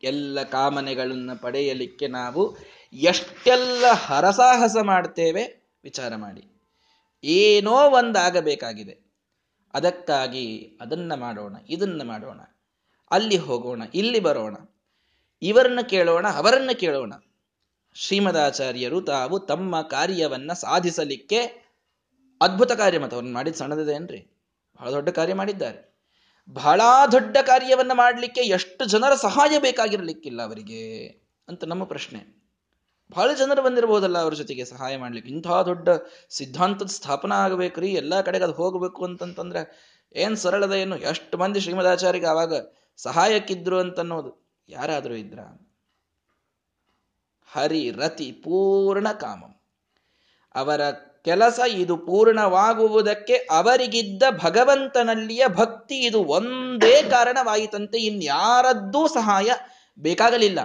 ಎಲ್ಲ ಕಾಮನೆಗಳನ್ನು ಪಡೆಯಲಿಕ್ಕೆ ನಾವು ಎಷ್ಟೆಲ್ಲ ಹರಸಾಹಸ ಮಾಡ್ತೇವೆ ವಿಚಾರ ಮಾಡಿ. ಏನೋ ಒಂದಾಗಬೇಕಾಗಿದೆ ಅದಕ್ಕಾಗಿ ಅದನ್ನ ಮಾಡೋಣ, ಇದನ್ನ ಮಾಡೋಣ. ಅಲ್ಲಿ ಹೋಗೋಣ, ಇಲ್ಲಿ ಬರೋಣ. ಇವರನ್ನು ಕೇಳೋಣ, ಅವರನ್ನು ಕೇಳೋಣ. ಶ್ರೀಮದಾಚಾರ್ಯರು ತಾವು ತಮ್ಮ ಕಾರ್ಯವನ್ನ ಸಾಧಿಸಲಿಕ್ಕೆ ಅದ್ಭುತ ಕಾರ್ಯ ಮತ್ತು ಅವ್ರನ್ನ ಮಾಡಿದ ಸಣ್ಣದಿದೆ ಏನ್ರಿ? ಬಹಳ ದೊಡ್ಡ ಕಾರ್ಯ ಮಾಡಿದ್ದಾರೆ. ಬಹಳ ದೊಡ್ಡ ಕಾರ್ಯವನ್ನು ಮಾಡಲಿಕ್ಕೆ ಎಷ್ಟು ಜನರ ಸಹಾಯ ಬೇಕಾಗಿರಲಿಕ್ಕಿಲ್ಲ ಅವರಿಗೆ ಅಂತ ನಮ್ಮ ಪ್ರಶ್ನೆ. ಬಹಳ ಜನರು ಬಂದಿರಬಹುದಲ್ಲ ಅವ್ರ ಜೊತೆಗೆ ಸಹಾಯ ಮಾಡ್ಲಿಕ್ಕೆ. ಇಂಥ ದೊಡ್ಡ ಸಿದ್ಧಾಂತದ ಸ್ಥಾಪನಾ ಆಗಬೇಕ್ರಿ ಎಲ್ಲ ಕಡೆಗೆ ಅದು ಹೋಗಬೇಕು ಅಂತಂತಂದ್ರೆ ಏನ್ ಸರಳದ ಏನು? ಎಷ್ಟು ಮಂದಿ ಶ್ರೀಮದಾಚಾರ್ಯಗೆ ಆವಾಗ ಸಹಾಯಕ್ಕಿದ್ರು ಅಂತನ್ನೋದು. ಯಾರಾದರೂ ಇದ್ರ? ಹರಿ ರತಿ ಪೂರ್ಣ ಕಾಮಂ. ಅವರ ಕೆಲಸ ಇದು ಪೂರ್ಣವಾಗುವುದಕ್ಕೆ ಅವರಿಗಿದ್ದ ಭಗವಂತನಲ್ಲಿಯ ಭಕ್ತಿ ಇದು ಒಂದೇ ಕಾರಣವಾಯಿತಂತೆ ಇನ್ಯಾರದ್ದೂ ಸಹಾಯ ಬೇಕಾಗಲಿಲ್ಲ.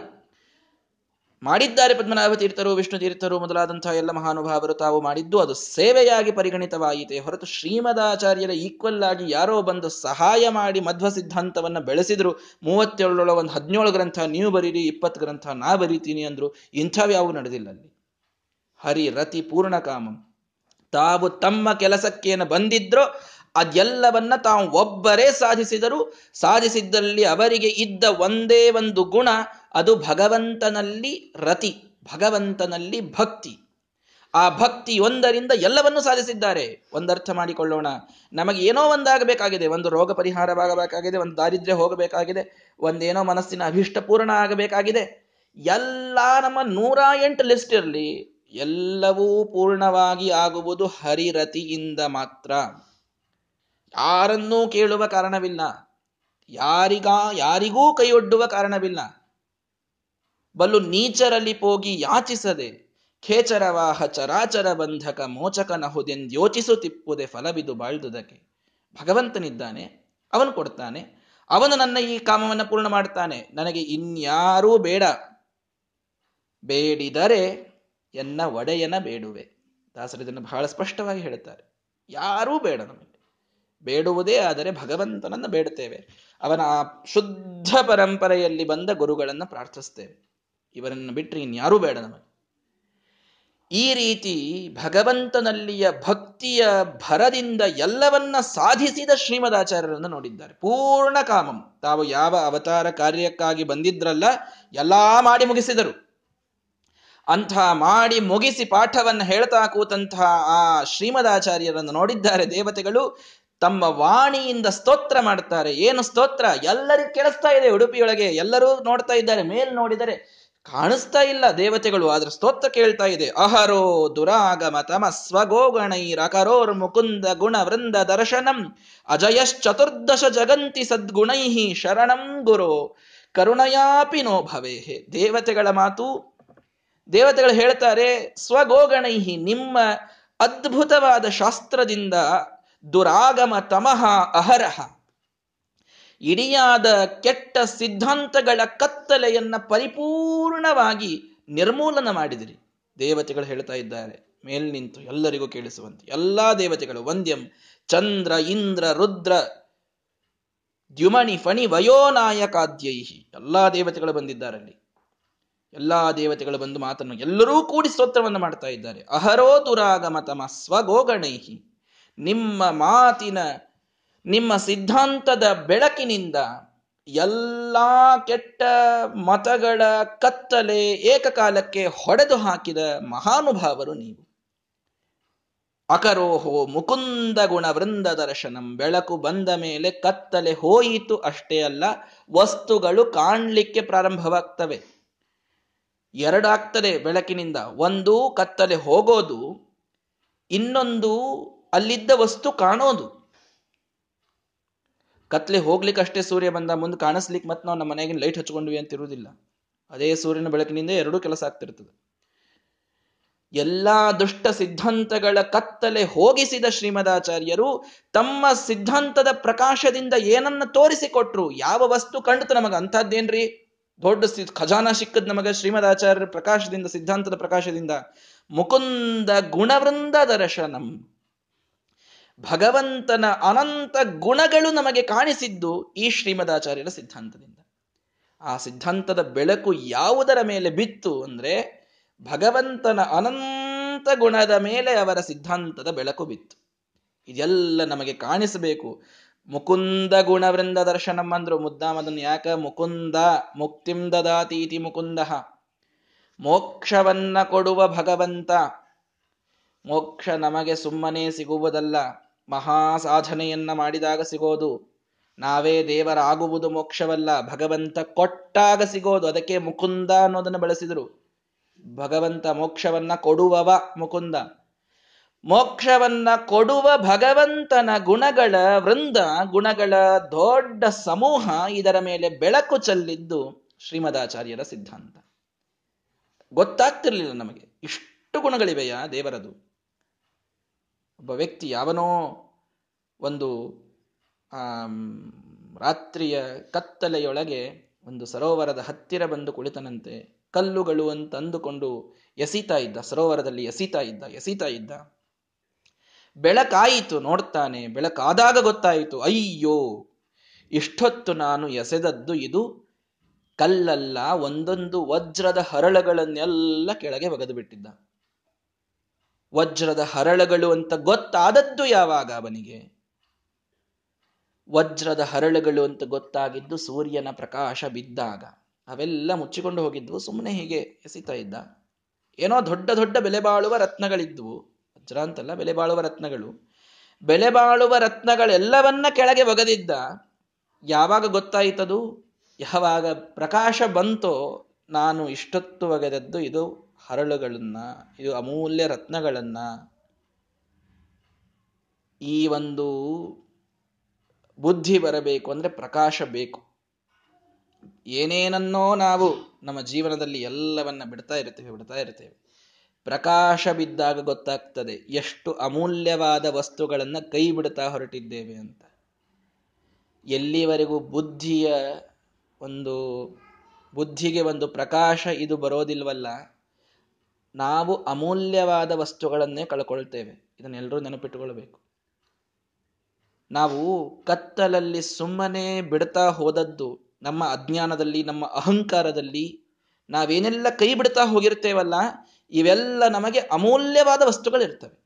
ಮಾಡಿದ್ದಾರೆ ಪದ್ಮನಾಭ ತೀರ್ಥರು ವಿಷ್ಣು ತೀರ್ಥರು ಮೊದಲಾದಂತಹ ಎಲ್ಲ ಮಹಾನುಭಾವರು, ತಾವು ಮಾಡಿದ್ದು ಅದು ಸೇವೆಯಾಗಿ ಪರಿಗಣಿತವಾಯಿತೆ ಹೊರತು ಶ್ರೀಮದಾಚಾರ್ಯರ ಈಕ್ವಲ್ ಆಗಿ ಯಾರೋ ಬಂದು ಸಹಾಯ ಮಾಡಿ ಮಧ್ವ ಸಿದ್ಧಾಂತವನ್ನ ಬೆಳೆಸಿದ್ರು. ಮೂವತ್ತೇಳರೊಳ ಒಂದು ಹದಿನೇಳು ಗ್ರಂಥ ನೀವು ಬರೀರಿ, ಇಪ್ಪತ್ತು ಗ್ರಂಥ ನಾ ಬರೀತೀನಿ ಅಂದ್ರು. ಇಂಥವ್ಯಾವು ನಡೆದಿಲ್ಲ ಅಲ್ಲಿ. ಹರಿ ರತಿ ಪೂರ್ಣ ಕಾಮಂ. ತಾವು ತಮ್ಮ ಕೆಲಸಕ್ಕೇನು ಬಂದಿದ್ರೋ ಅದೆಲ್ಲವನ್ನ ತಾವು ಒಬ್ಬರೇ ಸಾಧಿಸಿದರು. ಸಾಧಿಸಿದ್ದಲ್ಲಿ ಅವರಿಗೆ ಇದ್ದ ಒಂದೇ ಒಂದು ಗುಣ ಅದು ಭಗವಂತನಲ್ಲಿ ರತಿ, ಭಗವಂತನಲ್ಲಿ ಭಕ್ತಿ. ಆ ಭಕ್ತಿ ಒಂದರಿಂದ ಎಲ್ಲವನ್ನೂ ಸಾಧಿಸಿದ್ದಾರೆ. ಒಂದರ್ಥ ಮಾಡಿಕೊಳ್ಳೋಣ. ನಮಗೆ ಏನೋ ಒಂದಾಗಬೇಕಾಗಿದೆ. ಒಂದು ರೋಗ ಪರಿಹಾರವಾಗಬೇಕಾಗಿದೆ, ಒಂದು ದಾರಿದ್ರ್ಯ ಹೋಗಬೇಕಾಗಿದೆ, ಒಂದೇನೋ ಮನಸ್ಸಿನ ಅಭಿಷ್ಟ ಪೂರ್ಣ ಆಗಬೇಕಾಗಿದೆ. ಎಲ್ಲ ನಮ್ಮ ನೂರ ಎಂಟು ಲಿಸ್ಟ್ ಇರಲಿ, ಎಲ್ಲವೂ ಪೂರ್ಣವಾಗಿ ಆಗುವುದು ಹರಿರತಿಯಿಂದ ಮಾತ್ರ. ಯಾರನ್ನೂ ಕೇಳುವ ಕಾರಣವಿಲ್ಲ. ಯಾರಿಗ, ಯಾರಿಗೂ ಕೈಯೊಡ್ಡುವ ಕಾರಣವಿಲ್ಲ. ಬಲ್ಲು ನೀಚರಲ್ಲಿ ಪೋಗಿ ಯಾಚಿಸದೆ, ಖೇಚರವಾಹ ಚರಾಚರ ಬಂಧಕ ಯೋಚಿಸುತ್ತಿಪ್ಪುದೆ ಫಲಬಿದು ಬಾಳ್ದುದಕ್ಕೆ. ಭಗವಂತನಿದ್ದಾನೆ, ಅವನು ಕೊಡ್ತಾನೆ, ಅವನು ನನ್ನ ಈ ಕಾಮವನ್ನು ಪೂರ್ಣ ಮಾಡ್ತಾನೆ. ನನಗೆ ಇನ್ಯಾರೂ ಬೇಡ. ಬೇಡಿದರೆ ಎನ್ನ ಒಡೆಯನ ಬೇಡುವೆ. ದಾಸರು ಇದನ್ನು ಬಹಳ ಸ್ಪಷ್ಟವಾಗಿ ಹೇಳುತ್ತಾರೆ. ಯಾರೂ ಬೇಡ ನಮಗೆ. ಬೇಡುವುದೇ ಆದರೆ ಭಗವಂತನನ್ನು ಬೇಡುತ್ತೇವೆ. ಅವನ ಶುದ್ಧ ಪರಂಪರೆಯಲ್ಲಿ ಬಂದ ಗುರುಗಳನ್ನು ಪ್ರಾರ್ಥಿಸ್ತೇವೆ ಇವರನ್ನು ಬಿಟ್ಟರೆ ಇನ್ಯಾರೂ ಬೇಡ ನಮಗೆ. ಈ ರೀತಿ ಭಗವಂತನಲ್ಲಿಯ ಭಕ್ತಿಯ ಭರದಿಂದ ಎಲ್ಲವನ್ನ ಸಾಧಿಸಿದ ಶ್ರೀಮದಾಚಾರ್ಯರನ್ನು ನೋಡಿದ್ದಾರೆ. ಪೂರ್ಣ ಕಾಮಂ. ತಾವು ಯಾವ ಅವತಾರ ಕಾರ್ಯಕ್ಕಾಗಿ ಬಂದಿದ್ರಲ್ಲ, ಎಲ್ಲಾ ಮಾಡಿ ಮುಗಿಸಿದರು. ಅಂಥ ಮಾಡಿ ಮುಗಿಸಿ ಪಾಠವನ್ನು ಹೇಳ್ತಾ ಕೂತಂತಹ ಆ ಶ್ರೀಮದಾಚಾರ್ಯರನ್ನು ನೋಡಿದ್ದಾರೆ ದೇವತೆಗಳು. ತಮ್ಮ ವಾಣಿಯಿಂದ ಸ್ತೋತ್ರ ಮಾಡ್ತಾರೆ. ಏನು ಸ್ತೋತ್ರ? ಎಲ್ಲರಿಗೂ ಕೇಳಿಸ್ತಾ ಇದೆ. ಉಡುಪಿಯೊಳಗೆ ಎಲ್ಲರೂ ನೋಡ್ತಾ ಇದ್ದಾರೆ. ಮೇಲ್ ನೋಡಿದರೆ ಕಾಣಿಸ್ತಾ ಇಲ್ಲ ದೇವತೆಗಳು, ಆದ್ರೆ ಸ್ತೋತ್ರ ಕೇಳ್ತಾ ಇದೆ. ಅಹರೋ ದುರಾಗಮ ತಮ ಸ್ವಗೋಗಣೈರಕರೋರ್ ಮುಕುಂದ ಗುಣ ವೃಂದ ದರ್ಶನಂ, ಅಜಯಶ್ಚತುರ್ದಶ ಜಗಂತಿ ಸದ್ಗುಣೈ ಶರಣಂ ಗುರು, ಕರುಣಯಾಪಿ ನೋ ಭವೇಹೆ ದೇವತೆಗಳ ಮಾತು, ದೇವತೆಗಳು ಹೇಳ್ತಾರೆ ಸ್ವಗೋಗಣೈಹಿ ನಿಮ್ಮ ಅದ್ಭುತವಾದ ಶಾಸ್ತ್ರದಿಂದ ದುರಾಗಮ ತಮಃ ಅಹರಹ. ಇಡಿಯಾದ ಕೆಟ್ಟ ಸಿದ್ಧಾಂತಗಳ ಕತ್ತಲೆಯನ್ನ ಪರಿಪೂರ್ಣವಾಗಿ ನಿರ್ಮೂಲನ ಮಾಡಿದಿರಿ. ದೇವತೆಗಳು ಹೇಳ್ತಾ ಇದ್ದಾರೆ, ಮೇಲ್ ನಿಂತು ಎಲ್ಲರಿಗೂ ಕೇಳಿಸುವಂತೆ. ಎಲ್ಲಾ ದೇವತೆಗಳು, ವಂದ್ಯಂ, ಚಂದ್ರ, ಇಂದ್ರ, ರುದ್ರ, ದ್ಯುಮಣಿ, ಫಣಿ, ವಯೋನಾಯಕಾದ್ಯೈಹಿ, ಎಲ್ಲಾ ದೇವತೆಗಳು ಬಂದಿದ್ದಾರಲ್ಲಿ ಎಲ್ಲಾ ದೇವತೆಗಳು ಬಂದು ಮಾತನ್ನು ಎಲ್ಲರೂ ಕೂಡಿ ಸ್ತೋತ್ರವನ್ನು ಮಾಡ್ತಾ ಇದ್ದಾರೆ. ಅಹರೋ ದುರಾಗಮ ತಮ ಸ್ವಗೋಗಣೈಹಿ, ನಿಮ್ಮ ಮಾತಿನ ನಿಮ್ಮ ಸಿದ್ಧಾಂತದ ಬೆಳಕಿನಿಂದ ಎಲ್ಲ ಕೆಟ್ಟ ಮತಗಳ ಕತ್ತಲೆ ಏಕಕಾಲಕ್ಕೆ ಹೊಡೆದು ಹಾಕಿದ ಮಹಾನುಭಾವರು ನೀವು. ಅಕರೋಹೋ ಮುಕುಂದ ಗುಣ ವೃಂದ ದರ್ಶನಂ, ಬೆಳಕು ಬಂದ ಮೇಲೆ ಕತ್ತಲೆ ಹೋಯಿತು ಅಷ್ಟೇ ಅಲ್ಲ, ವಸ್ತುಗಳು ಕಾಣಲಿಕ್ಕೆ ಪ್ರಾರಂಭವಾಗ್ತವೆ. ಎರಡಾಗ್ತದೆ ಬೆಳಕಿನಿಂದ, ಒಂದು ಕತ್ತಲೆ ಹೋಗೋದು, ಇನ್ನೊಂದು ಅಲ್ಲಿದ್ದ ವಸ್ತು ಕಾಣೋದು. ಕತ್ಲೆ ಹೋಗ್ಲಿಕ್ಕೆ ಅಷ್ಟೇ ಸೂರ್ಯ ಬಂದ ಮುಂದೆ ಕಾಣಿಸ್ಲಿಕ್ಕೆ ಮತ್ತೆ ನಾವು ನಮ್ಮ ಮನೆಗಿನ ಲೈಟ್ ಹಚ್ಕೊಂಡ್ವಿ ಅಂತ ಇರುವುದಿಲ್ಲ ಅದೇ ಸೂರ್ಯನ ಬೆಳಕಿನಿಂದ ಎರಡೂ ಕೆಲಸ ಆಗ್ತಿರ್ತದೆ. ಎಲ್ಲಾ ದುಷ್ಟ ಸಿದ್ಧಾಂತಗಳ ಕತ್ತಲೆ ಹೋಗಿಸಿದ ಶ್ರೀಮದಾಚಾರ್ಯರು ತಮ್ಮ ಸಿದ್ಧಾಂತದ ಪ್ರಕಾಶದಿಂದ ಏನನ್ನ ತೋರಿಸಿಕೊಟ್ರು, ಯಾವ ವಸ್ತು ಕಂಡಿತು ನಮಗೆ ಅಂಥದ್ದೇನ್ರಿ? ದೊಡ್ಡ ಖಜಾನ ಸಿಕ್ಕದ್ ನಮಗೆ ಶ್ರೀಮದಾಚಾರ್ಯರ ಪ್ರಕಾಶದಿಂದ, ಸಿದ್ಧಾಂತದ ಪ್ರಕಾಶದಿಂದ ಮುಕುಂದ ಗುಣವೃಂದ ದರ್ಶನಂ. ಭಗವಂತನ ಅನಂತ ಗುಣಗಳು ನಮಗೆ ಕಾಣಿಸಿದ್ದು ಈ ಶ್ರೀಮದಾಚಾರ್ಯರ ಸಿದ್ಧಾಂತದಿಂದ. ಆ ಸಿದ್ಧಾಂತದ ಬೆಳಕು ಯಾವುದರ ಮೇಲೆ ಬಿತ್ತು ಅಂದ್ರೆ ಭಗವಂತನ ಅನಂತ ಗುಣದ ಮೇಲೆ ಅವರ ಸಿದ್ಧಾಂತದ ಬೆಳಕು ಬಿತ್ತು. ಇದೆಲ್ಲ ನಮಗೆ ಕಾಣಿಸಬೇಕು. ಮುಕುಂದ ಗುಣವೃಂದ ದರ್ಶನಂ ಅಂದ್ರು, ಮುದ್ದಾಮದನ್ ಯಾಕ? ಮುಕುಂದ ಮುಕ್ತಿಂ ದದಾತೀತಿ ಮುಕುಂದ. ಮೋಕ್ಷವನ್ನ ಕೊಡುವ ಭಗವಂತ. ಮೋಕ್ಷ ನಮಗೆ ಸುಮ್ಮನೆ ಸಿಗುವುದಲ್ಲ. ಮಹಾ ಸಾಧನೆಯನ್ನ ಮಾಡಿದಾಗ ಸಿಗೋದು. ನಾವೇ ದೇವರಾಗುವುದು ಮೋಕ್ಷವಲ್ಲ, ಭಗವಂತ ಕೊಟ್ಟಾಗ ಸಿಗೋದು. ಅದಕ್ಕೆ ಮುಕುಂದ ಅನ್ನೋದನ್ನು ಬಳಸಿದರು. ಭಗವಂತ ಮೋಕ್ಷವನ್ನ ಕೊಡುವವ ಮುಕುಂದ. ಮೋಕ್ಷವನ್ನ ಕೊಡುವ ಭಗವಂತನ ಗುಣಗಳ ವೃಂದ, ಗುಣಗಳ ದೊಡ್ಡ ಸಮೂಹ ಇದರ ಮೇಲೆ ಬೆಳಕು ಚೆಲ್ಲಿದ್ದು ಶ್ರೀಮದಾಚಾರ್ಯರ ಸಿದ್ಧಾಂತ. ಗೊತ್ತಾಗ್ತಿರ್ಲಿಲ್ಲ ನಮಗೆ. ಇಷ್ಟು ಗುಣಗಳಿವೆಯಾ ದೇವರದು? ಒಬ್ಬ ವ್ಯಕ್ತಿ ಯಾವನೋ ಒಂದು ರಾತ್ರಿಯ ಕತ್ತಲೆಯೊಳಗೆ ಒಂದು ಸರೋವರದ ಹತ್ತಿರ ಬಂದು ಕುಳಿತನಂತೆ, ಕಲ್ಲುಗಳು ಅಂತ ಅಂದುಕೊಂಡು ಎಸಿತಾ ಇದ್ದ, ಸರೋವರದಲ್ಲಿ ಎಸೀತಾ ಇದ್ದ ಎಸೀತಾ ಇದ್ದ. ಬೆಳಕಾಯಿತು ನೋಡ್ತಾನೆ, ಬೆಳಕಾದಾಗ ಗೊತ್ತಾಯಿತು, ಅಯ್ಯೋ, ಇಷ್ಟೊತ್ತು ನಾನು ಎಸೆದದ್ದು ಇದು ಕಲ್ಲಲ್ಲ, ಒಂದೊಂದು ವಜ್ರದ ಹರಳುಗಳನ್ನೆಲ್ಲ ಕೆಳಗೆ ಒಗೆದು ಬಿಟ್ಟಿದ್ದ. ವಜ್ರದ ಹರಳುಗಳು ಅಂತ ಗೊತ್ತಾದದ್ದು ಯಾವಾಗ ಅವನಿಗೆ? ವಜ್ರದ ಹರಳುಗಳು ಅಂತ ಗೊತ್ತಾಗಿದ್ದು ಸೂರ್ಯನ ಪ್ರಕಾಶ ಬಿದ್ದಾಗ. ಅವೆಲ್ಲ ಮುಚ್ಚಿಕೊಂಡು ಹೋಗಿದ್ವು ಸುಮ್ಮನೆ ಹೀಗೆ ಎಸಿತಾ ಇದ್ದ. ಏನೋ ದೊಡ್ಡ ದೊಡ್ಡ ಬೆಲೆ ಬಾಳುವ ರತ್ನಗಳಿದ್ವು. ವಜ್ರ ಅಂತಲ್ಲ, ಬೆಲೆ ಬಾಳುವ ರತ್ನಗಳು. ಬೆಲೆ ಬಾಳುವ ರತ್ನಗಳೆಲ್ಲವನ್ನ ಕೆಳಗೆ ಒಗೆದಿದ್ದ. ಯಾವಾಗ ಗೊತ್ತಾಯಿತದು? ಯಾವಾಗ ಪ್ರಕಾಶ ಬಂತೋ ನಾನು ಇಷ್ಟೊತ್ತು ಒಗೆದದ್ದು ಇದು ಹರಳುಗಳನ್ನ, ಇದು ಅಮೂಲ್ಯ ರತ್ನಗಳನ್ನ ಈ ಒಂದು ಬುದ್ಧಿ ಬರಬೇಕು ಅಂದ್ರೆ ಪ್ರಕಾಶ ಬೇಕು. ಏನೇನನ್ನೋ ನಾವು ನಮ್ಮ ಜೀವನದಲ್ಲಿ ಎಲ್ಲವನ್ನ ಬಿಡ್ತಾ ಇರ್ತೇವೆ ಬಿಡ್ತಾ ಇರ್ತೇವೆ ಪ್ರಕಾಶ ಬಿದ್ದಾಗ ಗೊತ್ತಾಗ್ತದೆ ಎಷ್ಟು ಅಮೂಲ್ಯವಾದ ವಸ್ತುಗಳನ್ನ ಕೈ ಬಿಡ್ತಾ ಹೊರಟಿದ್ದೇವೆ ಅಂತ. ಎಲ್ಲಿವರೆಗೂ ಬುದ್ಧಿಯ ಒಂದು, ಬುದ್ಧಿಗೆ ಒಂದು ಪ್ರಕಾಶ ಇದು ಬರೋದಿಲ್ವಲ್ಲ ನಾವು ಅಮೂಲ್ಯವಾದ ವಸ್ತುಗಳನ್ನೇ ಕಳ್ಕೊಳ್ತೇವೆ. ಇದನ್ನೆಲ್ಲರೂ ನೆನಪಿಟ್ಟುಕೊಳ್ಬೇಕು. ನಾವು ಕತ್ತಲಲ್ಲಿ ಸುಮ್ಮನೆ ಬಿಡ್ತಾ ಹೋದದ್ದು ನಮ್ಮ ಅಜ್ಞಾನದಲ್ಲಿ, ನಮ್ಮ ಅಹಂಕಾರದಲ್ಲಿ. ನಾವೇನೆಲ್ಲ ಕೈ ಬಿಡ್ತಾ ಹೋಗಿರ್ತೇವಲ್ಲ, ಇವೆಲ್ಲ ನಮಗೆ ಅಮೂಲ್ಯವಾದ ವಸ್ತುಗಳಿರ್ತವೆ.